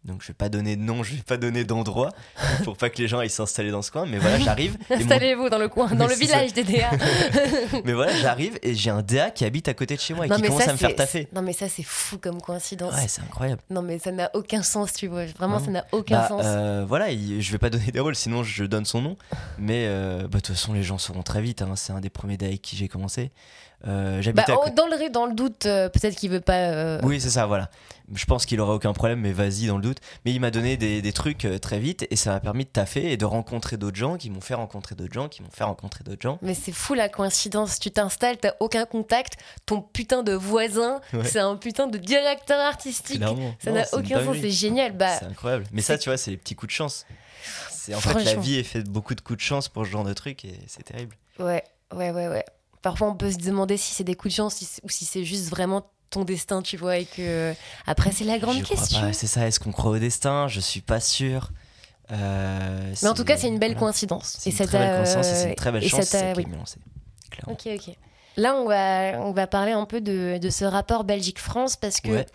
Donc je vais pas donner de nom, je vais pas donner d'endroit pour pas que les gens aillent s'installer dans ce coin. Mais voilà, j'arrive. mon- Installez-vous dans le coin, dans Mais le ça. village des DA. Mais voilà, j'arrive et j'ai un DA qui habite à côté de chez moi et qui commence à me faire taffer. Non mais ça c'est fou comme coïncidence. Ouais, c'est incroyable. Non mais ça n'a aucun sens, tu vois. Vraiment, Non. ça n'a aucun Bah, sens. euh, voilà, il- je vais pas donner des rôles, sinon je donne son nom. Mais euh, bah, de toute façon, les gens sauront très vite. hein, c'est un des premiers DA avec qui j'ai commencé. Euh, Bah, à oh, dans, le, dans le doute, euh, peut-être qu'il veut pas. euh, Oui, c'est ça, voilà. je pense qu'il aurait aucun problème, mais vas-y dans le doute. Mais il m'a donné des, des trucs très vite et ça m'a permis de taffer et de rencontrer d'autres gens qui m'ont fait rencontrer d'autres gens, qui m'ont fait rencontrer d'autres gens. Mais c'est fou la coïncidence. Tu t'installes, t'as aucun contact. Ton putain de voisin, Ouais. c'est un putain de directeur artistique. Clairement. Ça n'a aucun sens. C'est génial. Bah, C'est incroyable. Mais ça, tu vois, c'est les petits coups de chance. C'est en fait la vie est faite de beaucoup de coups de chance pour ce genre de truc et c'est terrible. ouais, ouais, ouais, ouais. Parfois, on peut se demander si c'est des coups de chance si ou si c'est juste vraiment ton destin, tu vois, et que après, c'est la grande Je crois question. pas. C'est ça. Est-ce qu'on croit au destin? Je suis pas sûr. Euh, Mais en tout cas, c'est une belle voilà. coïncidence. C'est une très belle coïncidence et c'est une très belle et chance. ça oui. Ok, ok. Là, on va, on va parler un peu de, de ce rapport Belgique-France parce que Ouais.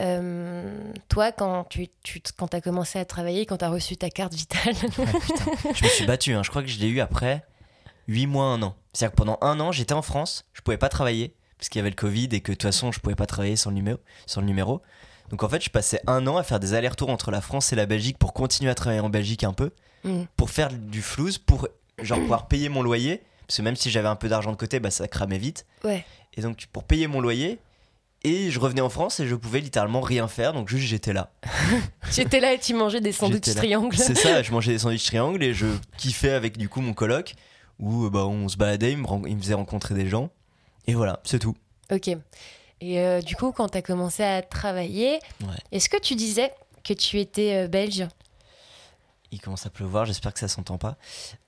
euh, toi, quand tu, tu quand as commencé à travailler, quand tu as reçu ta carte vitale, Ouais, putain. je me suis battu. hein. Je crois que je l'ai eu après 8 mois, un an. C'est-à-dire que pendant un an, j'étais en France. Je pouvais pas travailler parce qu'il y avait le Covid et que de toute façon, je pouvais pas travailler sans le numéro. Sans le numéro. Donc en fait, je passais un an à faire des allers-retours entre la France et la Belgique pour continuer à travailler en Belgique un peu, Mm. pour faire du flouze, pour genre pouvoir payer mon loyer. Parce que même si j'avais un peu d'argent de côté, bah, ça cramait vite. ouais. Et donc pour payer mon loyer, et je revenais en France et je pouvais littéralement rien faire. Donc juste j'étais là. J'étais là et tu mangeais des sandwichs triangles. C'est ça, je mangeais des sandwichs triangles et je kiffais avec du coup mon coloc où euh, bah, on se baladait, il me, ren- il me faisait rencontrer des gens. Et voilà, c'est tout. Ok. Et euh, du coup, quand tu as commencé à travailler, Ouais. est-ce que tu disais que tu étais euh, belge? Il commence à pleuvoir, j'espère que ça s'entend pas.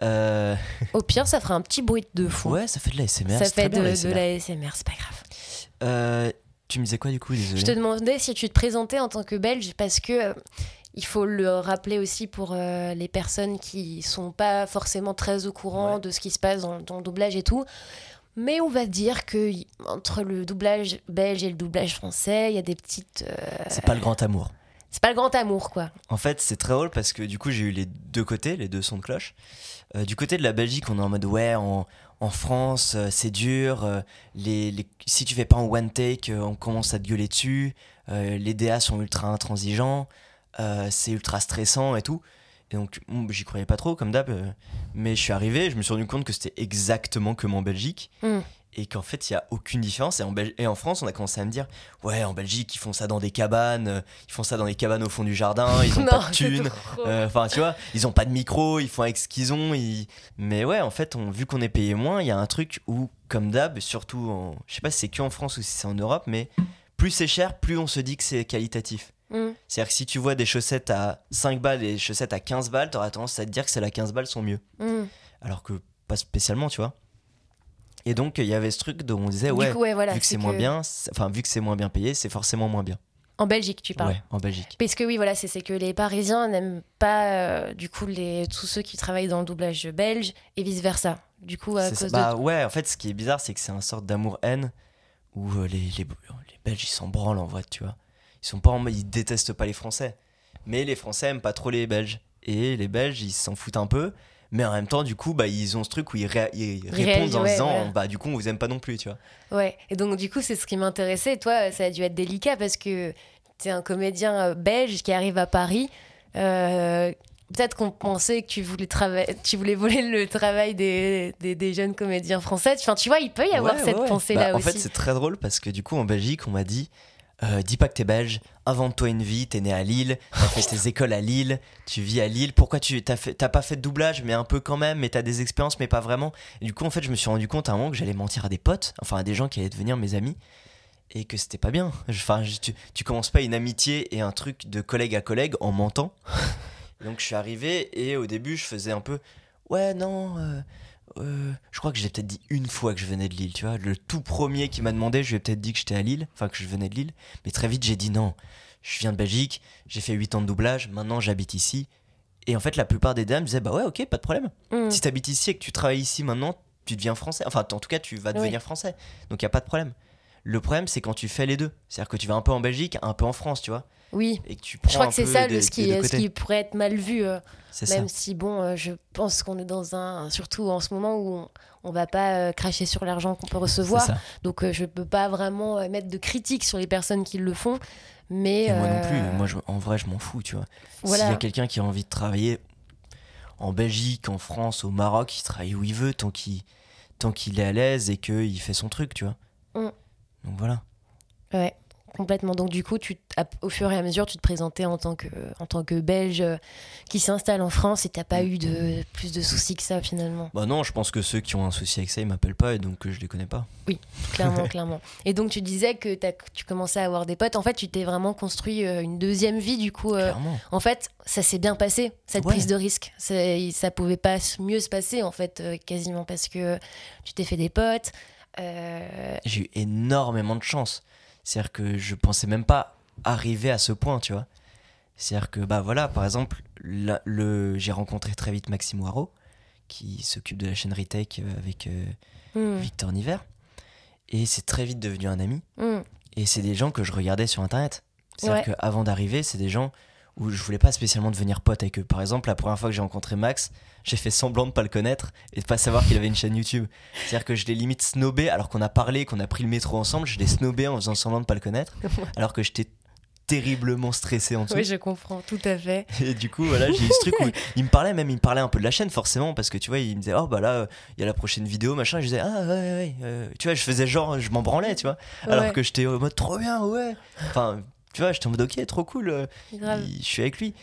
Euh, Au pire, ça fera un petit bruit de fond. Ouais, ça fait de la SMR. ça fait de, la de SMR. la ASMR, c'est pas grave. Tu me disais quoi du coup? Désolé. Je te demandais si tu te présentais en tant que belge parce que il faut le rappeler aussi pour euh, les personnes qui sont pas forcément très au courant Ouais. de ce qui se passe dans, dans le doublage et tout. Mais on va dire que entre le doublage belge et le doublage français, il y a des petites. euh, C'est pas le grand amour. C'est pas le grand amour, quoi. En fait, c'est très drôle parce que du coup, j'ai eu les deux côtés, les deux sons de cloche. Euh, du côté de la Belgique, on est en mode ouais, en, en France, euh, c'est dur. euh, les, les- si tu fais pas en one take, on commence à te gueuler dessus. les DA sont ultra intransigeants. Euh, c'est ultra stressant et tout. Et donc, j'y croyais pas trop, comme d'hab. euh, mais je suis arrivé, je me suis rendu compte que c'était exactement comme en Belgique. Mm. Et qu'en fait, il y a aucune différence. Et en, Bel- et en France, on a commencé à me dire Ouais, en Belgique, ils font ça dans des cabanes. euh, Ils font ça dans des cabanes au fond du jardin. Ils ont pas de thunes. Euh, Enfin, tu vois, ils ont pas de micro, ils font avec ce qu'ils ont. ils- Mais ouais, en fait, on, vu qu'on est payé moins, il y a un truc où, comme d'hab, surtout, en, je sais pas si c'est que en France ou si c'est en Europe, mais plus c'est cher, plus on se dit que c'est qualitatif. Mm. C'est-à-dire que si tu vois des chaussettes à 5 balles et des chaussettes à 15 balles, t'auras tendance à te dire que celles à 15 balles sont mieux. Mm. Alors que pas spécialement, tu vois. Et donc, il y avait ce truc dont on disait, ouais, du coup, ouais, voilà. vu que c'est moins bien, enfin, vu que c'est moins bien payé, c'est forcément moins bien. En Belgique, tu parles. Ouais, en Belgique. Parce que oui, voilà, c'est que les Parisiens n'aiment pas, euh, du coup, les, tous ceux qui travaillent dans le doublage belge et vice-versa. Du coup, à C'est ça. cause Bah de... ouais, en fait, ce qui est bizarre, c'est que c'est un sorte d'amour-haine où euh, les, les, les Belges, ils s'en branlent en vrai, tu vois. Ils sont pas en ils détestent pas les Français. Mais les Français aiment pas trop les Belges. Et les Belges, ils s'en foutent un peu. Mais en même temps, du coup, bah, ils ont ce truc où ils, ré- ils répondent en ouais, disant, bah, du coup, on vous aime pas non plus, tu vois. Ouais, et donc du coup, c'est ce qui m'intéressait. Toi, ça a dû être délicat parce que tu es un comédien euh, belge qui arrive à Paris. Euh, Peut-être qu'on pensait que tu voulais, tu voulais voler le travail des, des, des jeunes comédiens français. Enfin, tu vois, il peut y avoir Ouais, cette pensée-là Bah, En aussi. fait, c'est très drôle parce que du coup, en Belgique, on m'a dit euh, dis pas que t'es belge, invente-toi une vie, t'es né à Lille, t'as fait tes écoles à Lille, tu vis à Lille, pourquoi tu t'as fait- t'as pas fait de doublage, mais un peu quand même, mais t'as des expériences, mais pas vraiment. Et du coup, en fait, je me suis rendu compte à un moment que j'allais mentir à des potes, enfin à des gens qui allaient devenir mes amis, et que c'était pas bien. Enfin, je- tu, tu commences pas une amitié et un truc de collègue à collègue en mentant. Donc je suis arrivé et au début, je faisais un peu ouais, non. euh, euh, je crois que j'ai peut-être dit une fois que je venais de Lille, tu vois. Le tout premier qui m'a demandé, je lui ai peut-être dit que j'étais à Lille, enfin que je venais de Lille. Mais très vite, j'ai dit non. Je viens de Belgique, j'ai fait 8 ans de doublage, maintenant j'habite ici. Et en fait, la plupart des dames disaient bah ouais, ok, pas de problème. Mm. Si t'habites ici et que tu travailles ici maintenant, tu deviens français. Enfin, en tout cas, tu vas devenir français. Donc il y a pas de problème. Le problème, c'est quand tu fais les deux. C'est-à-dire que tu vas un peu en Belgique, un peu en France, tu vois. Oui, Et que tu prends je crois un que c'est ça des- ce, qui, ce pourrait être mal vu. euh, C'est ça. Même si, bon, euh, je pense qu'on est dans un. Surtout en ce moment où on, on va pas euh, cracher sur l'argent qu'on peut recevoir. ça. Donc, je peux pas vraiment mettre de critiques sur les personnes qui le font. Mais. Et moi non plus. Moi, je- en vrai, je m'en fous, tu vois. Voilà. S'il y a quelqu'un qui a envie de travailler en Belgique, en France, au Maroc, il travaille où il veut tant qu'il tant qu'il est à l'aise et qu'il fait son truc, tu vois. Mm. Donc voilà. Ouais. complètement. Donc du coup, tu, au fur et à mesure, tu te présentais en tant que, en tant que Belge euh, qui s'installe en France et t'as pas eu de plus de soucis que ça finalement. Bah non, je pense que ceux qui ont un souci avec ça, ils m'appellent pas et donc euh, je les connais pas. Clairement, clairement. Et donc tu disais que tu commençais à avoir des potes. En fait, tu t'es vraiment construit euh, une deuxième vie du coup. Clairement. en fait, ça s'est bien passé cette Ouais. prise de risque. C'est- Ça pouvait pas mieux se passer en fait, quasiment parce que tu t'es fait des potes. Euh, J'ai eu énormément de chance. C'est-à-dire que je pensais même pas arriver à ce point, tu vois. C'est-à-dire que, bah voilà, par exemple, la- le, j'ai rencontré très vite Maxime Waro, qui s'occupe de la chaîne Retech euh, avec euh, hmm, Victor Niver. Et c'est très vite devenu un ami. hmm. Et c'est des gens que je regardais sur Internet. C'est-à-dire Ouais. qu'avant d'arriver, c'est des gens où je voulais pas spécialement devenir pote avec eux. Par exemple, la première fois que j'ai rencontré Max, j'ai fait semblant de pas le connaître et de pas savoir qu'il avait une chaîne YouTube. C'est-à-dire que je l'ai limite snobé alors qu'on a parlé, qu'on a pris le métro ensemble, je l'ai snobé en faisant semblant de pas le connaître alors que j'étais terriblement stressé en dessous. Oui, je comprends, tout à fait. Et du coup, voilà, j'ai eu ce truc où il me parlait, même il me parlait un peu de la chaîne, forcément, parce que tu vois, il me disait, oh bah là, il y a la prochaine vidéo, machin. Et je disais, ah ouais, ouais, euh, tu vois, je faisais genre, je m'en branlais, tu vois. Alors Ouais, que j'étais en mode, trop bien, ouais. Enfin, tu vois, j'étais en mode, ok, trop cool, euh, grave. il- je suis avec lui.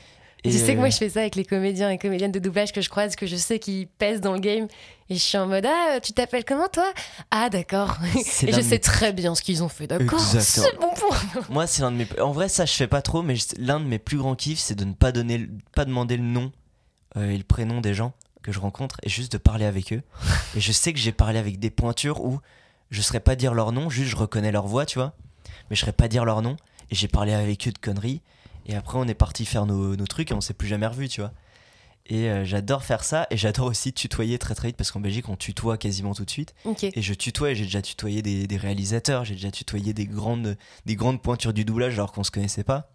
je sais que euh, moi je fais ça avec les comédiens et comédiennes de doublage que je croise, que je sais qu'ils pèsent dans le game. Et je suis en mode Ah, tu t'appelles comment toi? Ah, d'accord. Et je sais très bien ce qu'ils ont fait, d'accord? C'est bon pour Moi, c'est l'un de mes. En vrai, ça, je fais pas trop, mais l'un de mes plus grands kiffs, c'est de ne pas donner, pas demander le nom euh, et le prénom des gens que je rencontre et juste de parler avec eux. et je sais que j'ai parlé avec des pointures où je saurais pas dire leur nom, juste je reconnais leur voix, tu vois, mais je saurais pas dire leur nom. Et j'ai parlé avec eux de conneries. Et après, on est parti faire nos, nos trucs et on s'est plus jamais revus, tu vois. Et euh, j'adore faire ça. Et j'adore aussi tutoyer très très vite parce qu'en Belgique, on tutoie quasiment tout de suite. Et je tutoie, j'ai déjà tutoyé des, des réalisateurs, j'ai déjà tutoyé des grandes, des grandes pointures du doublage alors qu'on se connaissait pas.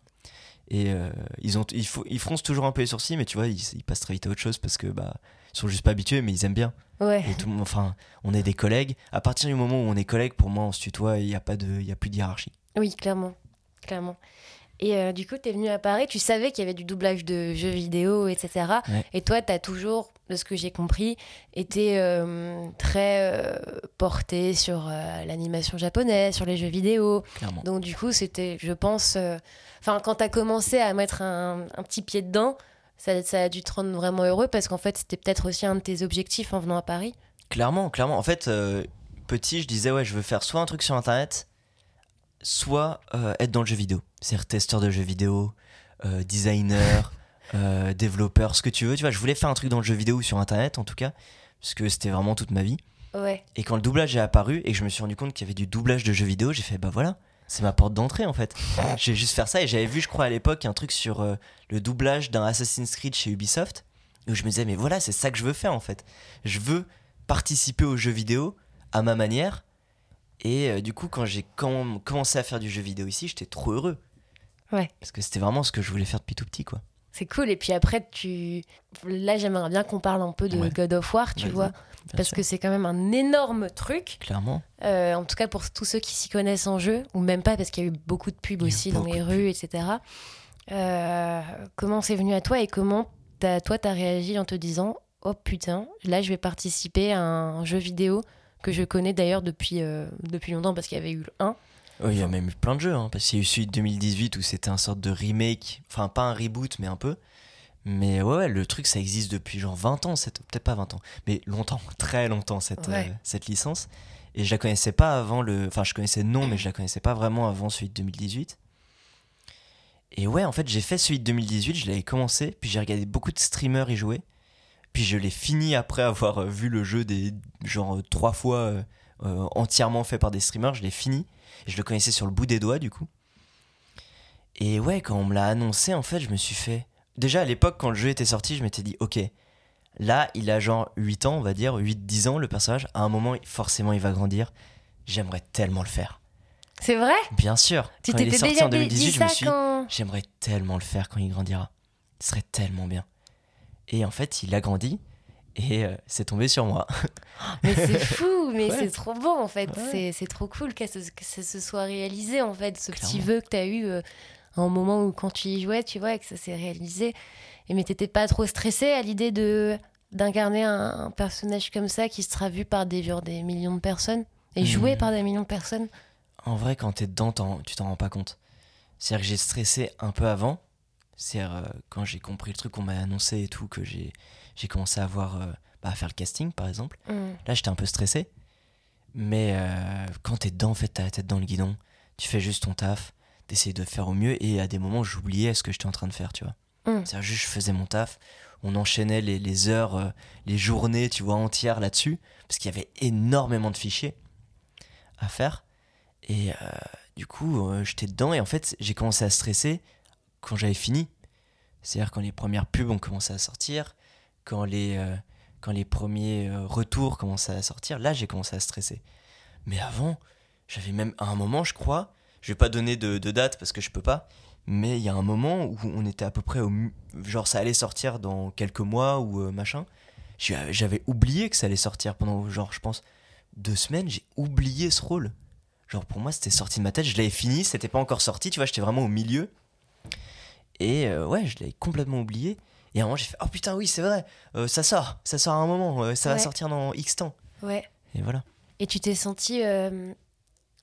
Et euh, ils, ont, ils, ils froncent toujours un peu les sourcils, mais tu vois, ils, ils passent très vite à autre chose parce que bah, ils sont juste pas habitués, mais ils aiment bien. Ouais. Et tout, enfin, on est des collègues. À partir du moment où on est collègues, pour moi, on se tutoie et il n'y a, pas de- il y a plus de hiérarchie. Oui, clairement. Clairement. Et euh, du coup, tu es venu à Paris, tu savais qu'il y avait du doublage de jeux vidéo, etc. Ouais. Et toi, tu as toujours, de ce que j'ai compris, été euh, très euh, porté sur l'animation japonaise, sur les jeux vidéo. Clairement. Donc du coup, c'était, je pense, enfin, quand tu as commencé à mettre un, un petit pied dedans, ça, ça a dû te rendre vraiment heureux parce qu'en fait, c'était peut-être aussi un de tes objectifs en venant à Paris. Clairement, clairement. En fait, petit, je disais, ouais, je veux faire soit un truc sur Internet, soit euh, être dans le jeu vidéo. C'est-à-dire testeur de jeux vidéo, euh, designer, euh, développeur, ce que tu veux. Tu vois, je voulais faire un truc dans le jeu vidéo ou sur Internet, en tout cas, parce que c'était vraiment toute ma vie. Ouais. Et quand le doublage est apparu et que je me suis rendu compte qu'il y avait du doublage de jeux vidéo, j'ai fait, bah voilà, c'est ma porte d'entrée, en fait. je vais juste faire ça. Et j'avais vu, je crois, à l'époque, un truc sur le doublage d'un Assassin's Creed chez Ubisoft, où je me disais, mais voilà, c'est ça que je veux faire, en fait. Je veux participer aux jeux vidéo à ma manière. Et euh, du coup, quand j'ai com- commencé à faire du jeu vidéo ici, j'étais trop heureux. Ouais. Parce que c'était vraiment ce que je voulais faire depuis tout petit, quoi. C'est cool. Et puis après, tu. Là, j'aimerais bien qu'on parle un peu de Ouais. God of War, tu vois. bien Parce sûr. que c'est quand même un énorme truc. Clairement. Euh, en tout cas, pour tous ceux qui s'y connaissent en jeu, ou même pas, parce qu'il y a eu beaucoup de pubs aussi dans les rues, etc. Euh, comment c'est venu à toi et comment toi, t'as réagi en te disant Oh putain, là, je vais participer à un jeu vidéo que je connais d'ailleurs depuis, euh, depuis longtemps parce qu'il y avait eu le 1. Oui, il y a même eu plein de jeux, hein, parce qu'il y a eu celui de 2018 où c'était un sorte de remake, enfin pas un reboot, mais un peu. Mais ouais, ouais, le truc, ça existe depuis genre 20 ans, peut-être pas 20 ans, mais longtemps, très longtemps, cette, Ouais. euh, cette licence. Et je la connaissais pas avant le. Enfin, je connaissais le nom, mais je la connaissais pas vraiment avant celui de 2018. Et ouais, en fait, j'ai fait celui de 2018, je l'avais commencé, puis j'ai regardé beaucoup de streamers y jouer. Puis je l'ai fini après avoir euh, vu le jeu des genre euh, trois fois euh, entièrement fait par des streamers, je l'ai fini. Et je le connaissais sur le bout des doigts du coup. Et ouais, quand on me l'a annoncé, en fait, je me suis fait. Déjà à l'époque, quand le jeu était sorti, je m'étais dit, ok, là, il a genre 8 ans, on va dire, 8-10 ans le personnage. À un moment, forcément, il va grandir. J'aimerais tellement le faire. C'est vrai? Bien sûr. Tu quand il est t'étais sorti déjà en dit 2018, je me suis quand. j'aimerais tellement le faire quand il grandira. Ce serait tellement bien. Et en fait, il a grandi et euh, c'est tombé sur moi. Mais c'est fou, mais Ouais. c'est trop beau en fait. Ouais. C'est- trop cool que, ça- que ça se soit réalisé en fait, ce petit Clairement. vœu que tu as eu euh, à un moment où quand tu y jouais, tu vois, et que ça s'est réalisé. Et mais t'étais pas trop stressé à l'idée de d'incarner un, un personnage comme ça qui sera vu par des, genre, des millions de personnes et joué Hmm. par des millions de personnes? En vrai, quand t'es dedans, tu t'en rends pas compte. C'est-à-dire que j'ai stressé un peu avant. C'est-à-dire euh, quand j'ai compris le truc qu'on m'a annoncé et tout, que j'ai j'ai commencé à voir, euh, bah, à faire le casting par exemple. Mm. Là, j'étais un peu stressé. Mais euh, quand t'es dedans, en fait, t'as la tête dans le guidon. Tu fais juste ton taf. T'essayes de faire au mieux. Et à des moments, j'oubliais ce que j'étais en train de faire, tu vois. Mm. C'est-à-dire juste, je faisais mon taf. On enchaînait les, les heures, euh, les journées, tu vois, entières là-dessus. Parce qu'il y avait énormément de fichiers à faire. Et euh, du coup, euh, j'étais dedans. Et en fait, j'ai commencé à stresser quand j'avais fini. C'est-à-dire quand les premières pubs ont commencé à sortir. Quand les, euh, quand les premiers euh, retours commençaient à sortir. Là, j'ai commencé à stresser. Mais avant, j'avais même à un moment, je crois, je vais pas donner de, date parce que je peux pas, mais il y a un moment où on était à peu près au. Genre, ça allait sortir dans quelques mois ou euh, machin. J'avais oublié que ça allait sortir pendant, genre, je pense, deux semaines. J'ai oublié ce rôle. Genre, pour moi, c'était sorti de ma tête. Je l'avais fini, c'était pas encore sorti, tu vois, j'étais vraiment au milieu. Et euh, ouais, je l'avais complètement oublié. Et à un moment, j'ai fait Oh putain, oui, c'est vrai, euh, ça sort, ça sort à un moment, euh, ça va sortir dans X temps. Ouais. Et voilà. Et tu t'es senti.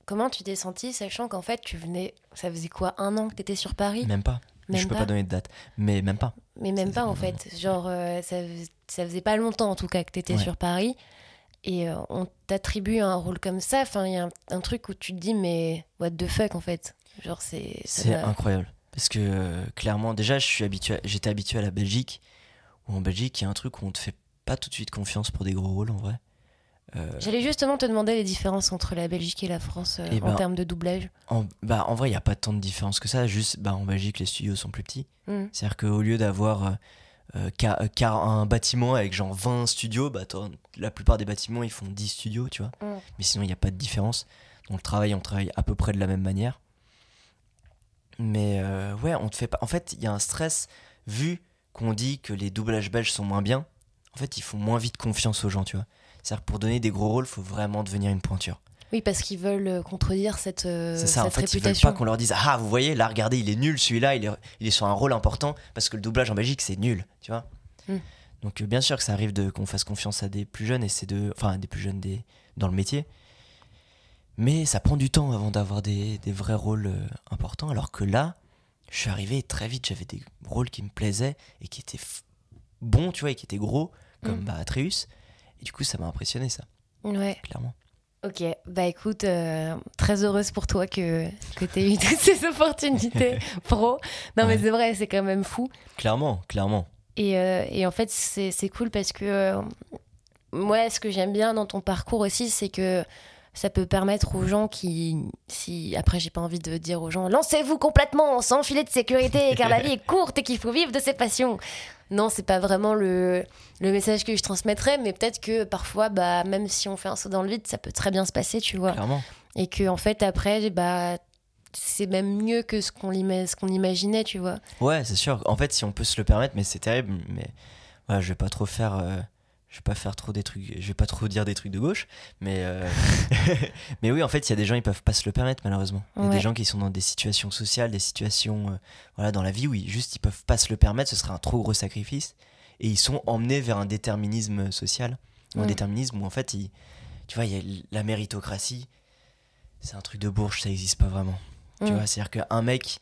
Comment tu t'es senti, sachant qu'en fait, tu venais. Ça faisait quoi Un an que t'étais sur Paris? Même pas. Même je peux pas pas? donner de date. Mais même pas. Mais même Ça pas en fait. Genre, ça, ça faisait pas longtemps en tout cas que t'étais Ouais. sur Paris. Et on t'attribue un rôle comme ça. Enfin, il y a un, un truc où tu te dis, mais what the fuck en fait? Genre, c'est. C'est incroyable. Parce que euh, clairement, déjà, je suis habitué, j'étais habitué à la Belgique. Où en Belgique, il y a un truc où on te fait pas tout de suite confiance pour des gros rôles en vrai. Euh, J'allais justement te demander les différences entre la Belgique et la France euh, Eh en ben, termes de doublage. en, bah, en vrai, il n'y a pas tant de différence que ça. Juste, bah, en Belgique, les studios sont plus petits. Mm. C'est-à-dire qu'au lieu d'avoir euh, un bâtiment avec genre 20 studios, bah, la plupart des bâtiments, ils font 10 studios, tu vois. Mm. Mais sinon, il n'y a pas de différence. Donc, le travail, on travaille à peu près de la même manière. Mais euh, ouais, on te fait pas. En fait, il y a un stress vu qu'on dit que les doublages belges sont moins bien. En fait, ils font moins vite confiance aux gens, tu vois. C'est-à-dire que pour donner des gros rôles, faut vraiment devenir une pointure. Oui, parce qu'ils veulent euh, contredire cette, euh, C'est ça, en fait, ils veulent réputation. pas qu'on leur dise Ah, vous voyez, là, regardez, il est nul, celui-là, il est, il est sur un rôle important parce que le doublage en Belgique, c'est nul, tu vois. Mm. Donc, bien sûr que ça arrive de qu'on fasse confiance à des plus jeunes, et c'est de. Enfin, des plus jeunes des, dans le métier. Mais ça prend du temps avant d'avoir des, des vrais rôles euh, importants, alors que là, je suis arrivé et très vite, j'avais des rôles qui me plaisaient et qui étaient bons, tu vois, et qui étaient gros, comme Mm. bah, Atreus. Et du coup, ça m'a impressionné, ça, Ouais. clairement. Ok, bah écoute, euh, très heureuse pour toi que, que tu aies eu toutes ces opportunités pro. Non, mais c'est vrai, c'est quand même fou. Clairement, clairement. Et, euh, et en fait, c'est c'est cool parce que euh, moi, ce que j'aime bien dans ton parcours aussi, c'est que ça peut permettre aux gens qui, si après j'ai pas envie de dire aux gens, lancez-vous complètement sans filet de sécurité, car la vie est courte et qu'il faut vivre de ses passions. Non, c'est pas vraiment le, le message que je transmettrais, mais peut-être que parfois, bah, même si on fait un saut dans le vide, ça peut très bien se passer, tu vois. Clairement. Et que en fait, après, bah, c'est même mieux que ce qu'on qu'on imaginait, tu vois. Ouais, c'est sûr. En fait, si on peut se le permettre, mais c'est terrible. Mais voilà, je vais pas trop faire. euh, je vais pas faire trop des trucs. Je vais pas trop dire des trucs de gauche. Mais euh, mais oui, en fait, il y a des gens ils peuvent pas se le permettre malheureusement. Il y a des gens qui sont dans des situations sociales, des situations euh, voilà dans la vie où ils, juste ils peuvent pas se le permettre. Ce serait un trop gros sacrifice. Et ils sont emmenés vers un déterminisme social, un déterminisme où en fait, ils- tu vois, il y a la méritocratie. C'est un truc de bourge, ça existe pas vraiment. Tu vois, c'est-à-dire qu'un mec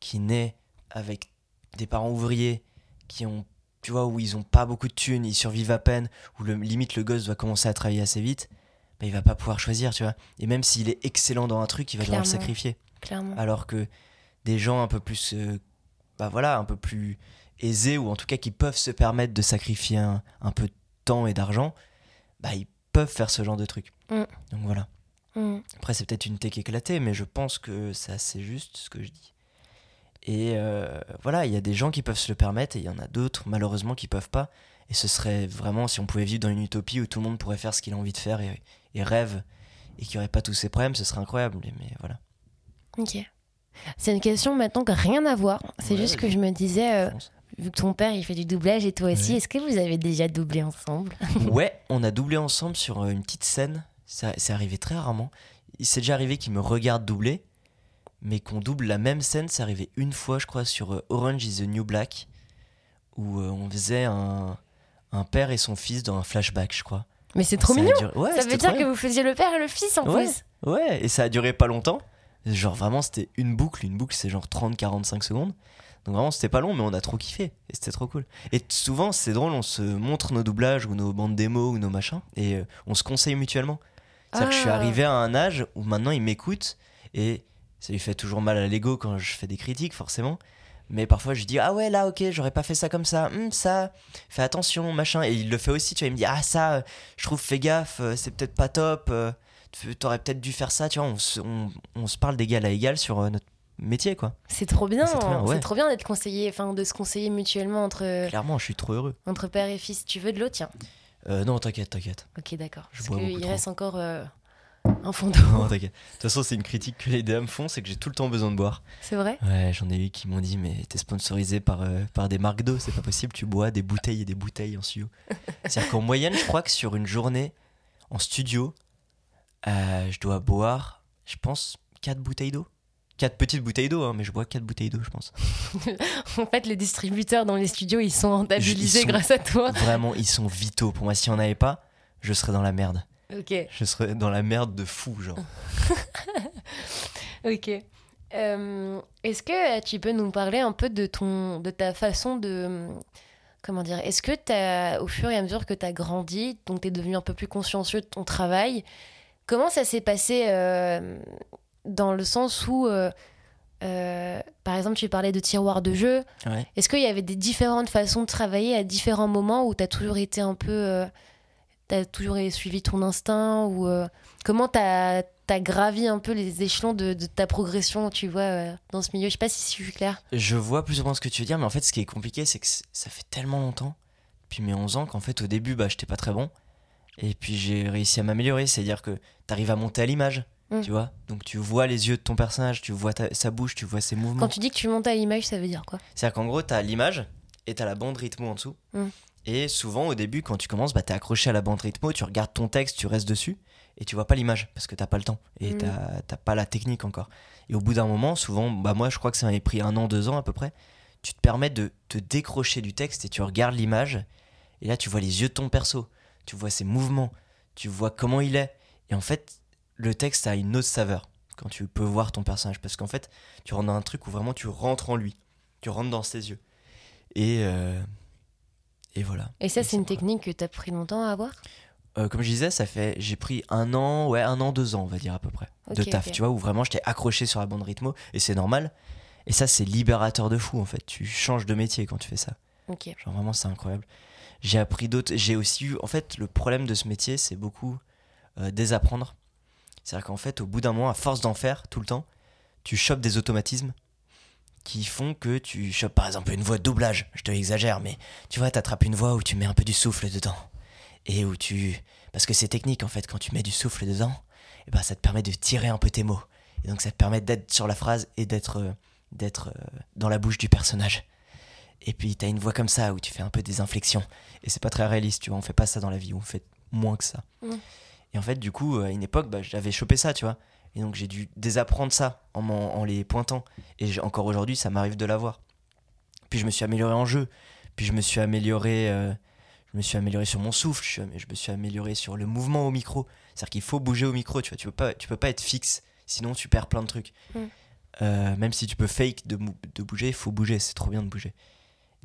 qui naît avec des parents ouvriers qui ont, tu vois, où ils ont pas beaucoup de thunes, ils survivent à peine, où le, limite le gosse doit commencer à travailler assez vite, bah, il va pas pouvoir choisir, tu vois. Et même s'il est excellent dans un truc, il va devoir le sacrifier. Clairement. Alors que des gens un peu plus, euh, bah voilà, un peu plus aisés, ou en tout cas qui peuvent se permettre de sacrifier un, un peu de temps et d'argent, bah ils peuvent faire ce genre de truc. Mm. Donc voilà. Mm. Après, c'est peut-être une tech éclatée, mais je pense que c'est assez juste ce que je dis. Et euh, voilà, il y a des gens qui peuvent se le permettre et il y en a d'autres, malheureusement, qui peuvent pas. Et ce serait vraiment, si on pouvait vivre dans une utopie où tout le monde pourrait faire ce qu'il a envie de faire et, et rêve et qu'il n'y aurait pas tous ces problèmes, ce serait incroyable. Mais voilà. Ok. C'est une question maintenant qui n'a rien à voir. C'est Ouais, juste que je me disais, euh, vu que ton père il fait du doublage et toi aussi, Ouais. est-ce que vous avez déjà doublé ensemble? Ouais, on a doublé ensemble sur euh, une petite scène. Ça- C'est arrivé très rarement. Il s'est déjà arrivé qu'il me regarde doubler, mais qu'on double la même scène. C'est arrivé une fois, je crois, sur euh, Orange is the New Black, où euh, on faisait un, un père et son fils dans un flashback, je crois. Mais c'est trop Ça mignon. duré- ouais, ça veut dire que vous faisiez le père et le fils en Ouais. plus. Ouais, et ça a duré pas longtemps. Genre vraiment, c'était une boucle. Une boucle, c'est genre 30-45 secondes. Donc vraiment, c'était pas long, mais on a trop kiffé. Et c'était trop cool. Et souvent, c'est drôle, on se montre nos doublages ou nos bandes démos ou nos machins. Et euh, on se conseille mutuellement. C'est-à-dire que je suis Ah. arrivé à un âge où maintenant il m'écoute. Et ça lui fait toujours mal à l'ego quand je fais des critiques, forcément. Mais parfois, je dis Ah ouais, là, ok, j'aurais pas fait ça comme ça. Hum, ça, fais attention, machin. Et il le fait aussi, tu vois. Il me dit Ah, ça, je trouve, fais gaffe, euh, c'est peut-être pas top. euh, tu- T'aurais peut-être dû faire ça, tu vois. On se, on, on se parle d'égal à égal sur euh, notre métier, quoi. C'est trop bien. C'est trop bien, ouais. D'être conseillé, enfin de se conseiller mutuellement entre, Clairement, je suis trop heureux. entre père et fils. Tu veux de l'eau, tiens. Euh, non, t'inquiète, t'inquiète. Ok, d'accord. Je Parce qu'il reste encore euh, un fond d'eau. Non, t'inquiète. De toute façon, c'est une critique que les DM font, c'est que j'ai tout le temps besoin de boire. C'est vrai? Ouais, j'en ai eu qui m'ont dit, mais t'es sponsorisé par, euh, par des marques d'eau, c'est pas possible, tu bois des bouteilles et des bouteilles en studio. C'est-à-dire qu'en moyenne, je crois que sur une journée en studio, euh, je dois boire, je pense, 4 bouteilles d'eau. 4 petites bouteilles d'eau, hein, mais je bois 4 bouteilles d'eau, je pense. En fait, les distributeurs dans les studios, ils sont rentabilisés Ils sont- grâce à toi. Vraiment, ils sont vitaux. Pour moi, si on n'avait pas, je serais dans la merde. Ok, Je serais dans la merde de fou, genre. ok. Euh, Est-ce que tu peux nous parler un peu de ton, de ta façon de, comment dire Est-ce que as, au fur et à mesure que tu as grandi, donc tu es devenu un peu plus consciencieux de ton travail, comment ça s'est passé euh, dans le sens où, euh, euh, par exemple, tu parlais de tiroirs de jeu. Ouais. Est-ce qu'il y avait des différentes façons de travailler à différents moments où tu as toujours été un peu. euh, t'as toujours suivi ton instinct ou euh, comment t'as as gravi un peu les échelons de, de ta progression, tu vois, euh, dans ce milieu? Je sais pas si je suis claire. Je vois plus ou moins ce que tu veux dire, mais en fait, ce qui est compliqué, c'est que ça fait tellement longtemps, depuis mes 11 ans, qu'en fait, au début, bah, j'étais pas très bon. Et puis, j'ai réussi à m'améliorer. C'est-à-dire que t'arrives à monter à l'image, Mm. tu vois? Donc, tu vois les yeux de ton personnage, tu vois ta- sa bouche, tu vois ses mouvements. Quand tu dis que tu montes à l'image, ça veut dire quoi? C'est-à-dire qu'en gros, t'as l'image et t'as la bande rythmo en dessous. Mm. Et souvent, au début, quand tu commences, bah, t'es accroché à la bande rythmo, tu regardes ton texte, tu restes dessus, et tu vois pas l'image, parce que t'as pas le temps, et Mm. t'as t'as pas la technique encore. Et au bout d'un moment, souvent, bah, moi, je crois que ça m'avait pris un an, deux ans à peu près, tu te permets de te décrocher du texte, et tu regardes l'image, et là, tu vois les yeux de ton perso, tu vois ses mouvements, tu vois comment il est. Et en fait, le texte a une autre saveur quand tu peux voir ton personnage, parce qu'en fait, tu rentres dans un truc où vraiment tu rentres en lui, tu rentres dans ses yeux. Et, euh, et voilà. Et ça, c'est une technique que t'as pris longtemps à avoir? Euh, comme je disais, ça fait, j'ai pris un an, ouais, un an, deux ans, on va dire à peu près, de taf, tu vois, où vraiment j'étais accroché sur la bande rythmo, et c'est normal. Et ça, c'est libérateur de fou, en fait. Tu changes de métier quand tu fais ça. Ok. Genre vraiment, c'est incroyable. J'ai appris d'autres. J'ai aussi eu. En fait, le problème de ce métier, c'est beaucoup euh, désapprendre. C'est-à-dire qu'en fait, au bout d'un moment, à force d'en faire tout le temps, tu chopes des automatismes qui font que tu chopes par exemple une voix de doublage. Je te exagère, mais tu vois, t'attrapes une voix où tu mets un peu du souffle dedans. Et où tu. Parce que c'est technique en fait, quand tu mets du souffle dedans, et ben, ça te permet de tirer un peu tes mots. Et donc ça te permet d'être sur la phrase et d'être euh, d'être euh, dans la bouche du personnage. Et puis t'as une voix comme ça où tu fais un peu des inflexions. Et c'est pas très réaliste, tu vois. On fait pas ça dans la vie, on fait moins que ça. Et en fait, du coup, à une époque, bah, j'avais chopé ça, tu vois. Et donc j'ai dû désapprendre ça en, les pointant. Et encore aujourd'hui, ça m'arrive de l'avoir. Puis je me suis amélioré en jeu. Puis je me suis amélioré, euh, je me suis amélioré sur mon souffle. Je, je me suis amélioré sur le mouvement au micro. C'est-à-dire qu'il faut bouger au micro, tu vois. Tu peux pas, tu peux pas être fixe, sinon tu perds plein de trucs. Mm. Euh, même si tu peux fake de bouger, il faut bouger. C'est trop bien de bouger.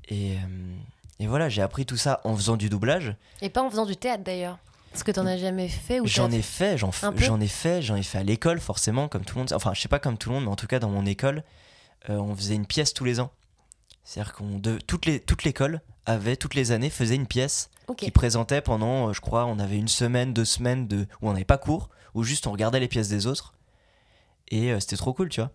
Et, euh, et voilà, j'ai appris tout ça en faisant du doublage. Et pas en faisant du théâtre d'ailleurs. Parce que t'en as jamais fait ou J'en ai fait, j'en j'en ai fait, j'en ai fait à l'école forcément, comme tout le monde. Enfin, je sais pas comme tout le monde, mais en tout cas dans mon école, euh, on faisait une pièce tous les ans. C'est-à-dire qu'on de toutes les toute l'école avait toutes les années faisait une pièce qui présentait pendant, euh, je crois, on avait une semaine, deux semaines de où on n'avait pas cours, où juste on regardait les pièces des autres et euh, c'était trop cool, tu vois.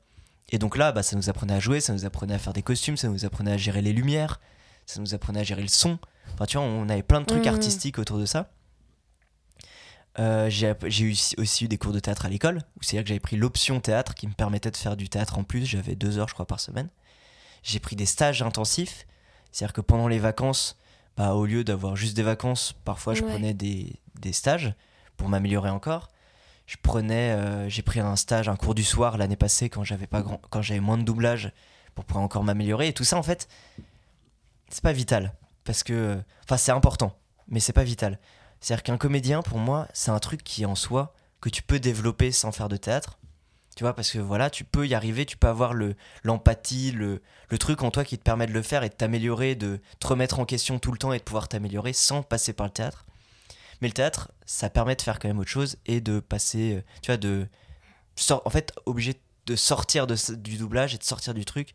Et donc là, bah, ça nous apprenait à jouer, ça nous apprenait à faire des costumes, ça nous apprenait à gérer les lumières, ça nous apprenait à gérer le son. Enfin, tu vois, on avait plein de trucs Mhm. artistiques autour de ça. Euh, j'ai eu aussi- eu des cours de théâtre à l'école, c'est-à-dire que j'avais pris l'option théâtre qui me permettait de faire du théâtre en plus. J'avais deux heures, je crois, par semaine. J'ai pris des stages intensifs, c'est-à-dire que pendant les vacances, bah, au lieu d'avoir juste des vacances, parfois je Ouais. prenais des, des stages pour m'améliorer encore. Je prenais, euh, j'ai pris un stage, un cours du soir l'année passée quand j'avais pas grand, quand j'avais moins de doublage pour pouvoir encore m'améliorer. Et tout ça, en fait, c'est pas vital parce que, enfin, c'est important, mais c'est pas vital. C'est-à-dire qu'un comédien, pour moi, c'est un truc qui en soi, que tu peux développer sans faire de théâtre. Tu vois, parce que voilà, tu peux y arriver, tu peux avoir le, l'empathie, le, le truc en toi qui te permet de le faire et de t'améliorer, de te remettre en question tout le temps et de pouvoir t'améliorer sans passer par le théâtre. Mais le théâtre, ça permet de faire quand même autre chose et de passer, euh, tu vois, de. En fait, obligé de sortir de, du doublage et de sortir du truc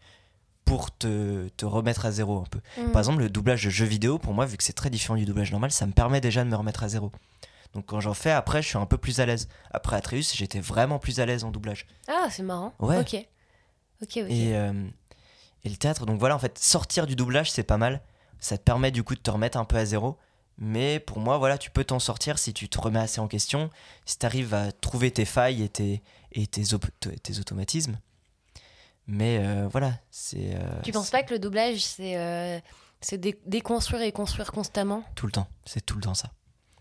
pour te, te remettre à zéro un peu. Mm. Par exemple, le doublage de jeux vidéo, pour moi, vu que c'est très différent du doublage normal, ça me permet déjà de me remettre à zéro. Donc quand j'en fais, après, je suis un peu plus à l'aise. Après Atreus, j'étais vraiment plus à l'aise en doublage. Ah, c'est marrant. Ouais. Ok. Ok, ok. Et, euh, et le théâtre, donc voilà, en fait, sortir du doublage, c'est pas mal. Ça te permet du coup de te remettre un peu à zéro. Mais pour moi, voilà, tu peux t'en sortir si tu te remets assez en question, si tu arrives à trouver tes failles et tes, et tes, automatismes. Mais euh, voilà, c'est. euh, tu penses pas que le doublage, c'est euh, dé- déconstruire et construire constamment? Tout le temps, c'est tout le temps ça.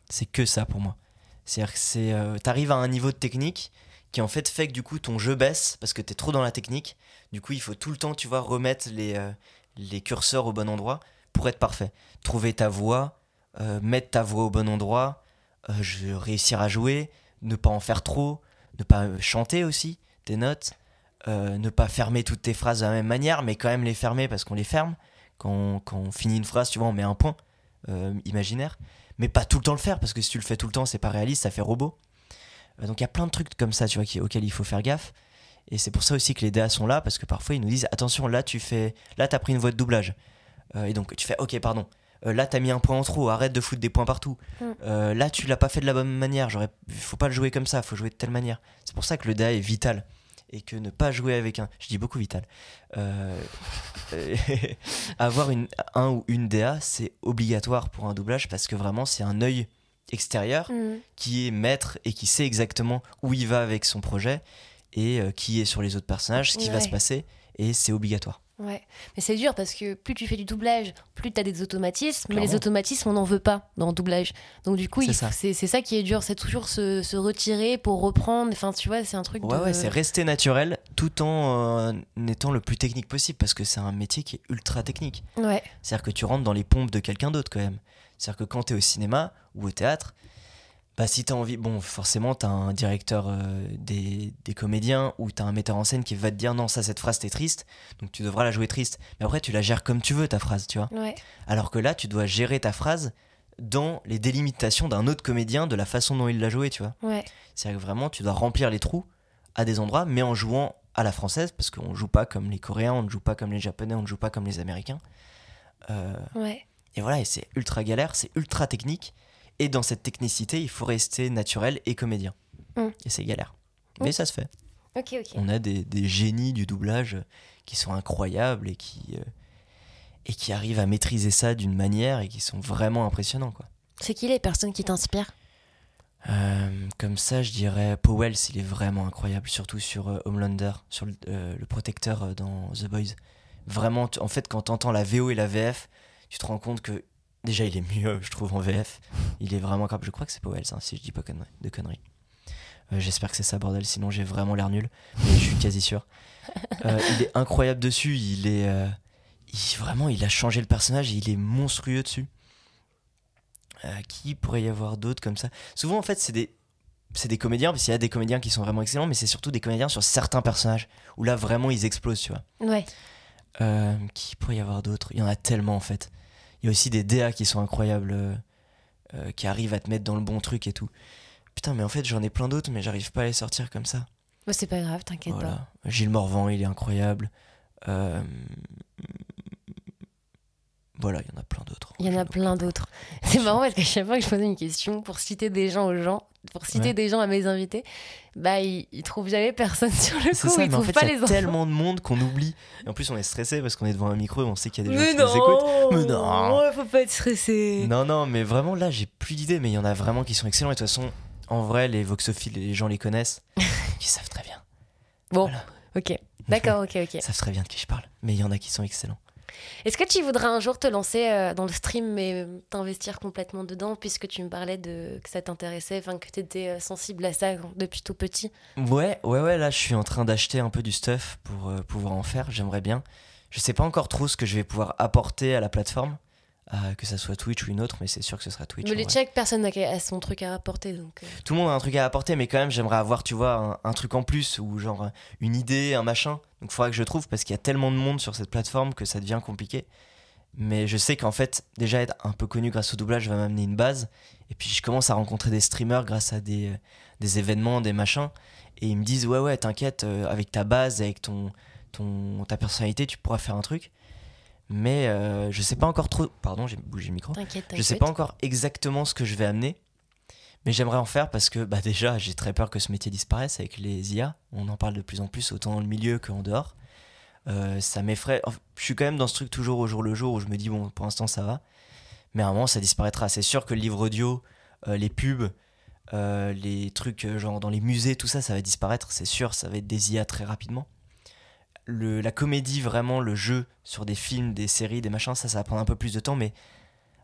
C'est que ça pour moi. C'est-à-dire que c'est, euh, t'arrives à un niveau de technique qui en fait fait que du coup ton jeu baisse parce que t'es trop dans la technique. Du coup, il faut tout le temps, tu vois, remettre les, euh, les curseurs au bon endroit pour être parfait. Trouver ta voix, mettre ta voix au bon endroit, je- réussir à jouer, ne pas en faire trop, ne pas chanter aussi tes notes, euh, ne pas fermer toutes tes phrases de la même manière, mais quand même les fermer parce qu'on les ferme. Quand on, quand on finit une phrase, tu vois, on met un point euh, imaginaire, mais pas tout le temps le faire parce que si tu le fais tout le temps, c'est pas réaliste, ça fait robot. Euh, donc il y a plein de trucs comme ça, tu vois, qui, auxquels il faut faire gaffe. Et c'est pour ça aussi que les DA sont là parce que parfois ils nous disent attention, là tu fais, là t'as pris une voix de doublage. Et donc tu fais ok, pardon. Là t'as mis un point en trop, arrête de foutre des points partout. Mm. Là tu l'as pas fait de la bonne manière, j'aurais, faut pas le jouer comme ça, faut jouer de telle manière. C'est pour ça que le DA est vital et que ne pas jouer avec un, je dis beaucoup vital. Euh, avoir une, un ou une DA, c'est obligatoire pour un doublage parce que vraiment c'est un œil extérieur Mm. qui est maître et qui sait exactement où il va avec son projet et euh, qui est sur les autres personnages, ce qui va se passer et c'est obligatoire. Ouais, mais c'est dur parce que plus tu fais du doublage, plus tu as des automatismes, mais les automatismes, on n'en veut pas dans le doublage. Donc du coup, C'est ça. qui est dur, c'est toujours se, se retirer pour reprendre. Enfin, tu vois, c'est un truc Ouais, de... ouais, c'est rester naturel tout en euh, étant le plus technique possible parce que c'est un métier qui est ultra technique. Ouais, C'est-à-dire que tu rentres dans les pompes de quelqu'un d'autre quand même. C'est-à-dire que quand tu es au cinéma ou au théâtre, bah si tu as envie, bon, forcément, tu as un directeur euh, des, des comédiens ou tu as un metteur en scène qui va te dire non, ça, cette phrase, t'es triste, donc tu devras la jouer triste. Mais après, tu la gères comme tu veux, ta phrase, tu vois. ouais, Alors que là, tu dois gérer ta phrase dans les délimitations d'un autre comédien, de la façon dont il l'a joué, tu vois. ouais. C'est-à-dire que vraiment, tu dois remplir les trous à des endroits, mais en jouant à la française, parce qu'on joue pas comme les Coréens, on ne joue pas comme les Japonais, on ne joue pas comme les Américains. Euh, ouais. et voilà, et c'est ultra galère, c'est ultra technique. Et dans cette technicité, il faut rester naturel et comédien. Mm. Et c'est galère. Mm. Mais ça se fait. On a des, des génies du doublage qui sont incroyables et qui, euh, et qui arrivent à maîtriser ça d'une manière et qui sont vraiment impressionnants. Quoi. C'est qui les personnes qui t'inspirent? Euh, comme ça, je dirais Powell, il est vraiment incroyable, surtout sur euh, Homelander, sur le, euh, le protecteur euh, dans The Boys. Vraiment, tu- en fait, quand tu entends la VO et la VF, tu te rends compte que déjà il est mieux, je trouve, en VF. Il est vraiment capable. Je crois que c'est Powell, hein, si je dis pas conneries- de conneries. Euh, J'espère que c'est ça, bordel, sinon j'ai vraiment l'air nul, mais je suis quasi sûr. Euh, il est incroyable dessus, il est. euh, il- vraiment, il a changé le personnage et il est monstrueux dessus. Qui pourrait y avoir d'autres comme ça? Souvent, en fait, c'est des, c'est des comédiens, parce qu'il y a des comédiens qui sont vraiment excellents, mais c'est surtout des comédiens sur certains personnages, où là, vraiment, ils explosent, tu vois. Ouais. Qui pourrait y avoir d'autres? Il y en a tellement, en fait. Il y a aussi des DA qui sont incroyables, euh, euh, qui arrivent à te mettre dans le bon truc et tout. Putain, mais en fait, j'en ai plein d'autres, mais j'arrive pas à les sortir comme ça. Bah, c'est pas grave, t'inquiète pas. Voilà. Gilles Morvan, il est incroyable. Euh, Voilà, il y en a plein d'autres. Il y en a plein d'autres. C'est marrant parce qu'à chaque fois que je posais une question pour citer des gens aux gens, pour citer Ouais. des gens à mes invités, bah ils, ils trouvent jamais personne sur le coup, ça, ils mais en trouvent fait, pas il y les a enfants. tellement de monde qu'on oublie. Et en plus, on est stressé parce qu'on est devant un micro et on sait qu'il y a des gens qui nous écoutent. non, Mais non. Ouais, faut pas être stressé. Non, non, mais vraiment, là, j'ai plus d'idées, mais il y en a vraiment qui sont excellents. Et de toute façon, en vrai, les voxophiles, les gens les connaissent. Ils savent très bien. Bon, Voilà. ok. D'accord, ok, ok. Ils savent très bien de qui je parle. Mais il y en a qui sont excellents. Est-ce que tu voudrais un jour te lancer euh, dans le stream et t'investir complètement dedans puisque tu me parlais de que ça t'intéressait, enfin que tu étais sensible à ça depuis tout petit? Ouais, ouais, ouais, là, je suis en train d'acheter un peu du stuff pour euh, pouvoir en faire. J'aimerais bien. Je sais pas encore trop ce que je vais pouvoir apporter à la plateforme. À que ça soit Twitch ou une autre, mais c'est sûr que ce sera Twitch. Mais les. Tchèques, personne n'a a son truc à rapporter. Donc, euh. Tout le monde a un truc à apporter, mais quand même, j'aimerais avoir, tu vois, un, un truc en plus, ou genre euh, une idée, un machin. Donc il faudra que je trouve, parce qu'il y a tellement de monde sur cette plateforme que ça devient compliqué. Mais je sais qu'en fait, déjà être un peu connu grâce au doublage va m'amener une base. Et puis je commence à rencontrer des streamers grâce à des, euh, des événements, des machins. Et ils me disent, ouais, ouais, t'inquiète, euh, avec ta base, avec ton, ton, ta personnalité, tu pourras faire un truc. Mais euh, je sais pas encore trop. Pardon, j'ai bougé le micro. T'inquiète, Je sais t'inquiète. pas encore exactement ce que je vais amener, mais j'aimerais en faire parce que bah déjà j'ai très peur que ce métier disparaisse avec les IA. On en parle de plus en plus autant dans le milieu qu'en dehors. Euh, ça m'effraie. Enfin, je suis quand même dans ce truc toujours au jour le jour où je me dis bon pour l'instant ça va, mais à un moment ça disparaîtra. C'est sûr que le livre audio, euh, les pubs, euh, les trucs genre dans les musées, tout ça ça va disparaître. C'est sûr, ça va être des IA très rapidement. Le, la comédie, vraiment, le jeu sur des films, des séries, des machins, ça, ça va prendre un peu plus de temps, mais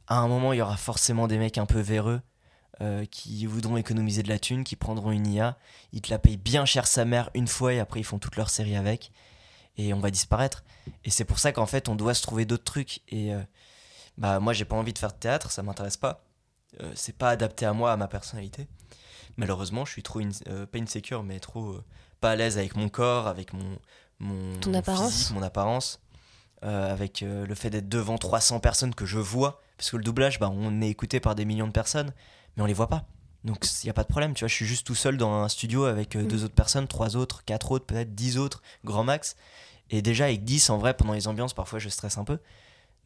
à un moment, il y aura forcément des mecs un peu véreux euh, qui voudront économiser de la thune, qui prendront une IA, ils te la payent bien cher sa mère une fois et après ils font toute leur série avec, et on va disparaître. Et c'est pour ça qu'en fait, on doit se trouver d'autres trucs. Et euh, bah, moi, j'ai pas envie de faire de théâtre, ça m'intéresse pas. Euh, c'est pas adapté à moi, à ma personnalité. Malheureusement, je suis trop, pas insécure, mais trop pas à l'aise avec mon corps, avec mon, mon Ton mon apparence. physique, mon apparence, euh, avec euh, le fait d'être devant 300 personnes que je vois, parce que le doublage, bah, on est écouté par des millions de personnes, mais on les voit pas. Donc il n'y a pas de problème, tu vois, je suis juste tout seul dans un studio avec euh, Mm. deux autres personnes, trois autres, quatre autres, peut-être dix autres, grand max. Et déjà avec 10, en vrai, pendant les ambiances, parfois je stresse un peu.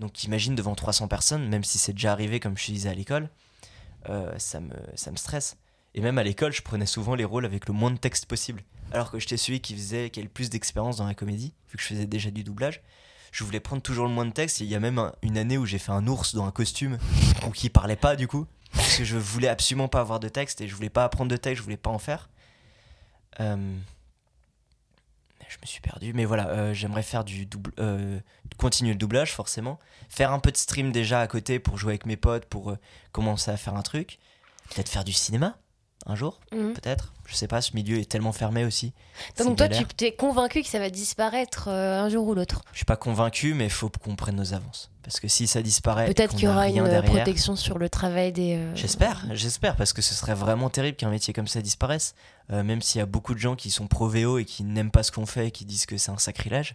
Donc imagine devant 300 personnes, même si c'est déjà arrivé comme je disais à l'école, ça, me, ça me stresse. Et même à l'école, je prenais souvent les rôles avec le moins de texte possible. Alors que j'étais celui qui faisait qui avait le plus d'expérience dans la comédie, vu que je faisais déjà du doublage. Je voulais prendre toujours le moins de texte. Il y a même un- une année où j'ai fait un ours dans un costume, ou qui parlait pas du coup, parce que je voulais absolument pas avoir de texte et je voulais pas apprendre de texte, je voulais pas en faire. Euh, Je me suis perdu, mais voilà, euh, j'aimerais faire du double, euh, continuer le doublage forcément, faire un peu de stream déjà à côté pour jouer avec mes potes, pour commencer à faire un truc, peut-être faire du cinéma un jour, Mhm. peut-être. Je sais pas, ce milieu est tellement fermé aussi. Donc toi, galère. tu t'es convaincu que ça va disparaître euh, un jour ou l'autre? Je suis pas convaincu, mais il faut qu'on prenne nos avances. Parce que si ça disparaît, Peut-être qu'il y aura une euh, derrière- protection sur le travail des. euh, J'espère, j'espère, parce que ce serait vraiment terrible qu'un métier comme ça disparaisse. Euh, même s'il y a beaucoup de gens qui sont pro-VO et qui n'aiment pas ce qu'on fait et qui disent que c'est un sacrilège.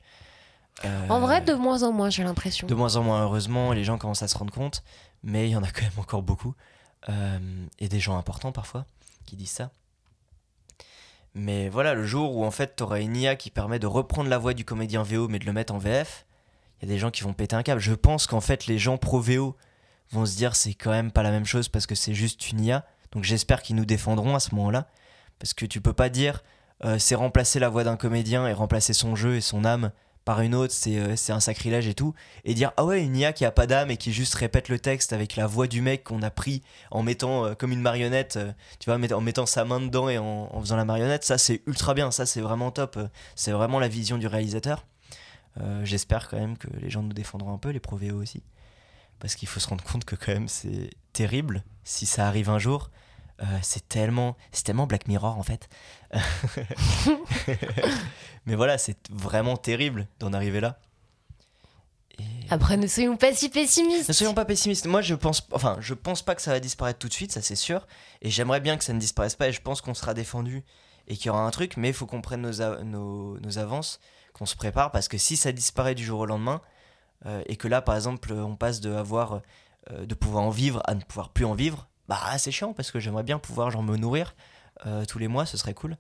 En vrai, de moins en moins, j'ai l'impression. de moins en moins, heureusement, les gens commencent à se rendre compte, mais il y en a quand même encore beaucoup. Et des gens importants parfois qui disent ça. Mais voilà, le jour où en fait t'auras une IA qui permet de reprendre la voix du comédien VO mais de le mettre en VF, il y a des gens qui vont péter un câble. Je pense qu'en fait les gens pro VO vont se dire c'est quand même pas la même chose parce que c'est juste une IA. Donc j'espère qu'ils nous défendront à ce moment-là. Parce que tu peux pas dire euh, c'est remplacer la voix d'un comédien et remplacer son jeu et son âme par une autre, c'est euh, c'est un sacrilège et tout. Et dire ah ouais, une IA qui a pas d'âme et qui juste répète le texte avec la voix du mec qu'on a pris en mettant euh, comme une marionnette, euh, tu vois, en mettant sa main dedans et en, en faisant la marionnette, ça c'est ultra bien, ça c'est vraiment top. C'est vraiment la vision du réalisateur. Euh, J'espère quand même que les gens nous défendront un peu, les pro VO aussi. Parce qu'il faut se rendre compte que quand même c'est terrible si ça arrive un jour. Euh, c'est tellement, c'est tellement Black Mirror en fait. Mais voilà, c'est vraiment terrible d'en arriver là. Et- Après, ne soyons pas si pessimistes. ne soyons pas pessimistes. Moi, je pense, enfin, je pense pas que ça va disparaître tout de suite, ça c'est sûr. Et j'aimerais bien que ça ne disparaisse pas. Et je pense qu'on sera défendu et qu'il y aura un truc. Mais il faut qu'on prenne nos, nos avances, qu'on se prépare, parce que si ça disparaît du jour au lendemain, euh, et que là, par exemple, on passe de avoir, euh, de pouvoir en vivre à ne pouvoir plus en vivre, bah c'est chiant parce que j'aimerais bien pouvoir genre me nourrir euh, tous les mois, ce serait cool.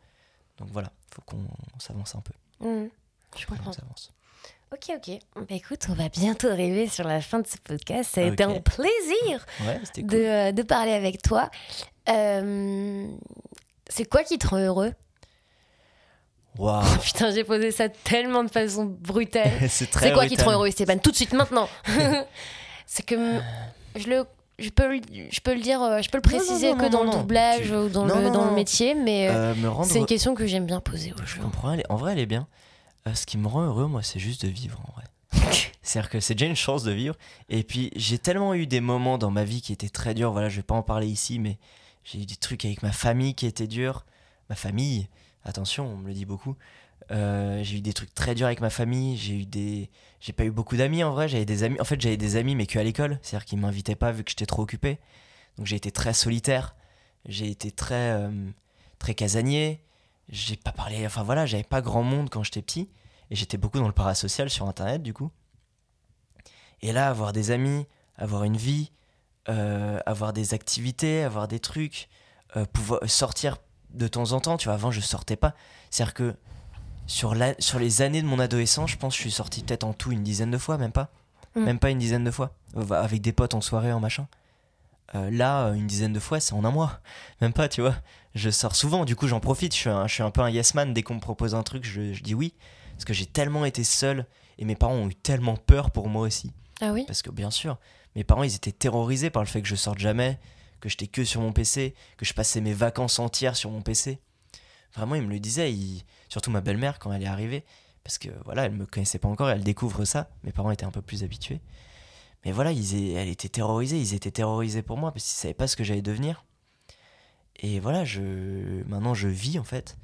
Donc voilà, faut qu'on on s'avance un peu. Mhm, je Qu'on comprends. s'avance. Ok, ok. Bah, écoute, on va bientôt arriver sur la fin de ce podcast. Ça a été Ok. un plaisir Ouais, c'était cool. de, euh, de parler avec toi. Euh, c'est quoi qui te rend heureux? Waouh, Putain, j'ai posé ça tellement de façon brutale. c'est très C'est quoi qui te rend brutal. heureux, Stéphane? Tout de suite, maintenant. c'est que je le, je peux, le, je peux le dire, euh, je peux le Non, non, préciser non, que dans le doublage Tu- ou dans, le, dans le métier, mais euh, Euh, rendre c'est une question que j'aime bien poser aux Je gens. comprends. elle En vrai, elle est bien. Euh, ce qui me rend heureux, moi, c'est juste de vivre, en vrai. C'est-à-dire que c'est déjà une chance de vivre. Et puis, j'ai tellement eu des moments dans ma vie qui étaient très durs. Voilà, je vais pas en parler ici, mais j'ai eu des trucs avec ma famille qui étaient durs. Ma famille, attention, on me le dit beaucoup. Euh, j'ai eu des trucs très durs avec ma famille. J'ai eu des, j'ai pas eu beaucoup d'amis en vrai. J'avais des amis. En fait, j'avais des amis, mais que à l'école. C'est-à-dire qu'ils m'invitaient pas vu que j'étais trop occupé. Donc j'ai été très solitaire. J'ai été très, euh, très casanier. J'ai pas parlé. Enfin voilà, j'avais pas grand monde quand j'étais petit. Et j'étais beaucoup dans le parasocial sur internet du coup. Et là, avoir des amis, avoir une vie, euh, avoir des activités, avoir des trucs, pouvoir sortir de temps en temps. Tu vois, avant, je sortais pas. C'est-à-dire que sur, la, sur les années de mon adolescence, je pense que je suis sorti peut-être en tout une dizaine de fois, même pas. Mm. Même pas une dizaine de fois. Euh, Avec des potes en soirée, en machin. Euh, là, une dizaine de fois, c'est en un mois. Même pas, tu vois. Je sors souvent, du coup, j'en profite. Je suis, un, je suis un peu un yes man. Dès qu'on me propose un truc, je, je dis oui. Parce que j'ai tellement été seul et mes parents ont eu tellement peur pour moi aussi. Ah oui? Parce que bien sûr, mes parents, ils étaient terrorisés par le fait que je sorte jamais, que j'étais que sur mon PC, que je passais mes vacances entières sur mon PC. Vraiment, ils me le disaient, ils- surtout ma belle-mère quand elle est arrivée, parce que voilà, elle me connaissait pas encore, elle découvre ça. Mes parents étaient un peu plus habitués. Mais voilà, ils elle était terrorisée, ils étaient terrorisés pour moi parce qu'ils savaient pas ce que j'allais devenir. Et voilà, je maintenant je vis en fait,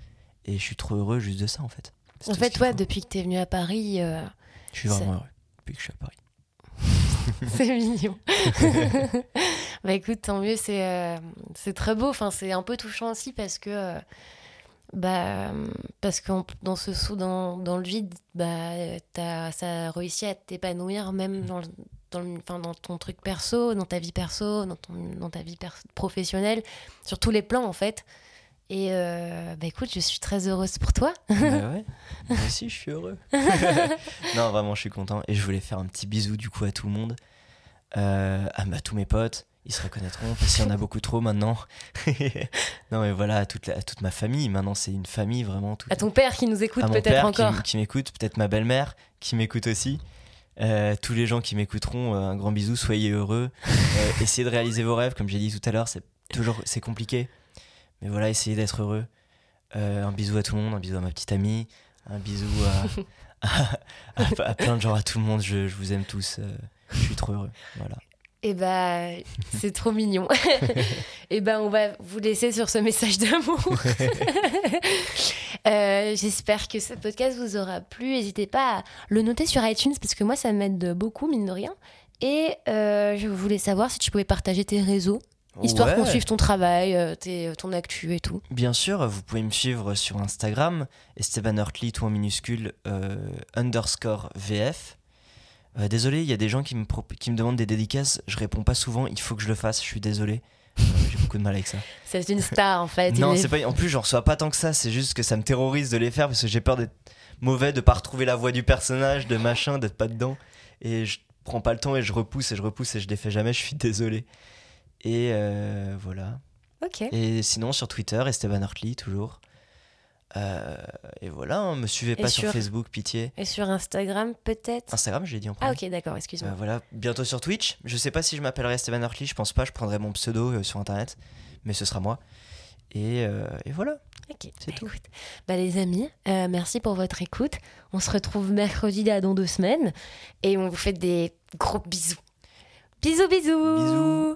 et je suis trop heureux juste de ça en fait. En fait, toi, faut. depuis que t'es venu à Paris, euh, je suis vraiment heureux depuis que je suis à Paris. c'est mignon. bah écoute, tant mieux, c'est euh, très beau. Enfin, c'est un peu touchant aussi parce que. euh, bah, parce que dans ce saut dans, dans le vide, bah, t'as, ça a réussi à t'épanouir même dans, le- dans, le- enfin, dans ton truc perso, dans ta vie perso, dans, ton, dans ta vie professionnelle, sur tous les plans en fait. Et euh, bah écoute, je suis très heureuse pour toi. bah ouais, moi aussi je suis heureux. non, vraiment, je suis content. Et je voulais faire un petit bisou du coup à tout le monde, euh, à, à tous mes potes. Ils se reconnaîtront parce qu'il y en a beaucoup trop maintenant. non, mais voilà, à toute, la- à toute ma famille. Maintenant, c'est une famille vraiment. Toute... À ton père qui nous écoute peut-être qui encore. qui, m'écoute, peut-être ma belle-mère qui m'écoute aussi. Euh, tous les gens qui m'écouteront, euh, un grand bisou, soyez heureux. Euh, essayez de réaliser vos rêves, comme j'ai dit tout à l'heure, c'est toujours c'est compliqué. Mais voilà, essayez d'être heureux. Euh, un bisou à tout le monde, un bisou à ma petite amie, un bisou à, à, à- à plein de gens, à tout le monde. Je, je vous aime tous. je suis trop heureux. Voilà. Et bah, c'est trop mignon. Et ben, on va vous laisser sur ce message d'amour. Euh, J'espère que ce podcast vous aura plu. N'hésitez pas à le noter sur iTunes parce que moi, ça m'aide beaucoup, mine de rien. Et euh, je voulais savoir si tu pouvais partager tes réseaux, histoire Ouais. qu'on suive ton travail, euh, tes- ton actu et tout. Bien sûr, vous pouvez me suivre sur Instagram, Esteban Hurtley, tout en minuscule, euh, underscore VF. Euh, désolé, il y a des gens qui me, qui me demandent des dédicaces, je réponds pas souvent, il faut que je le fasse, je suis désolé. Euh, J'ai beaucoup de mal avec ça. C'est une star en fait. non, c'est pas. En plus, j'en reçois pas tant que ça, c'est juste que ça me terrorise de les faire parce que j'ai peur d'être mauvais, de pas retrouver la voix du personnage, de machin, d'être pas dedans. Et je prends pas le temps et je repousse et je repousse et je les fais jamais, je suis désolé. Et euh, voilà. Ok. Et sinon, sur Twitter, Esteban Hartley, toujours. Euh, et voilà, hein, me suivez pas sur... sur- Facebook, pitié. Et sur Instagram, peut-être Instagram, je l'ai dit en Ah, premier. ok, d'accord, excuse-moi. Euh, voilà, bientôt sur Twitch. Je sais pas si je m'appellerai Esteban Hartley, je pense pas, je prendrai mon pseudo euh, sur internet, mais ce sera moi. Et, euh, et voilà. Ok, C'est bah, tout. écoute. Bah, les amis, merci pour votre écoute. On se retrouve mercredi là dans deux semaines et on vous fait des gros bisous. Bisous, bisous. Bisous.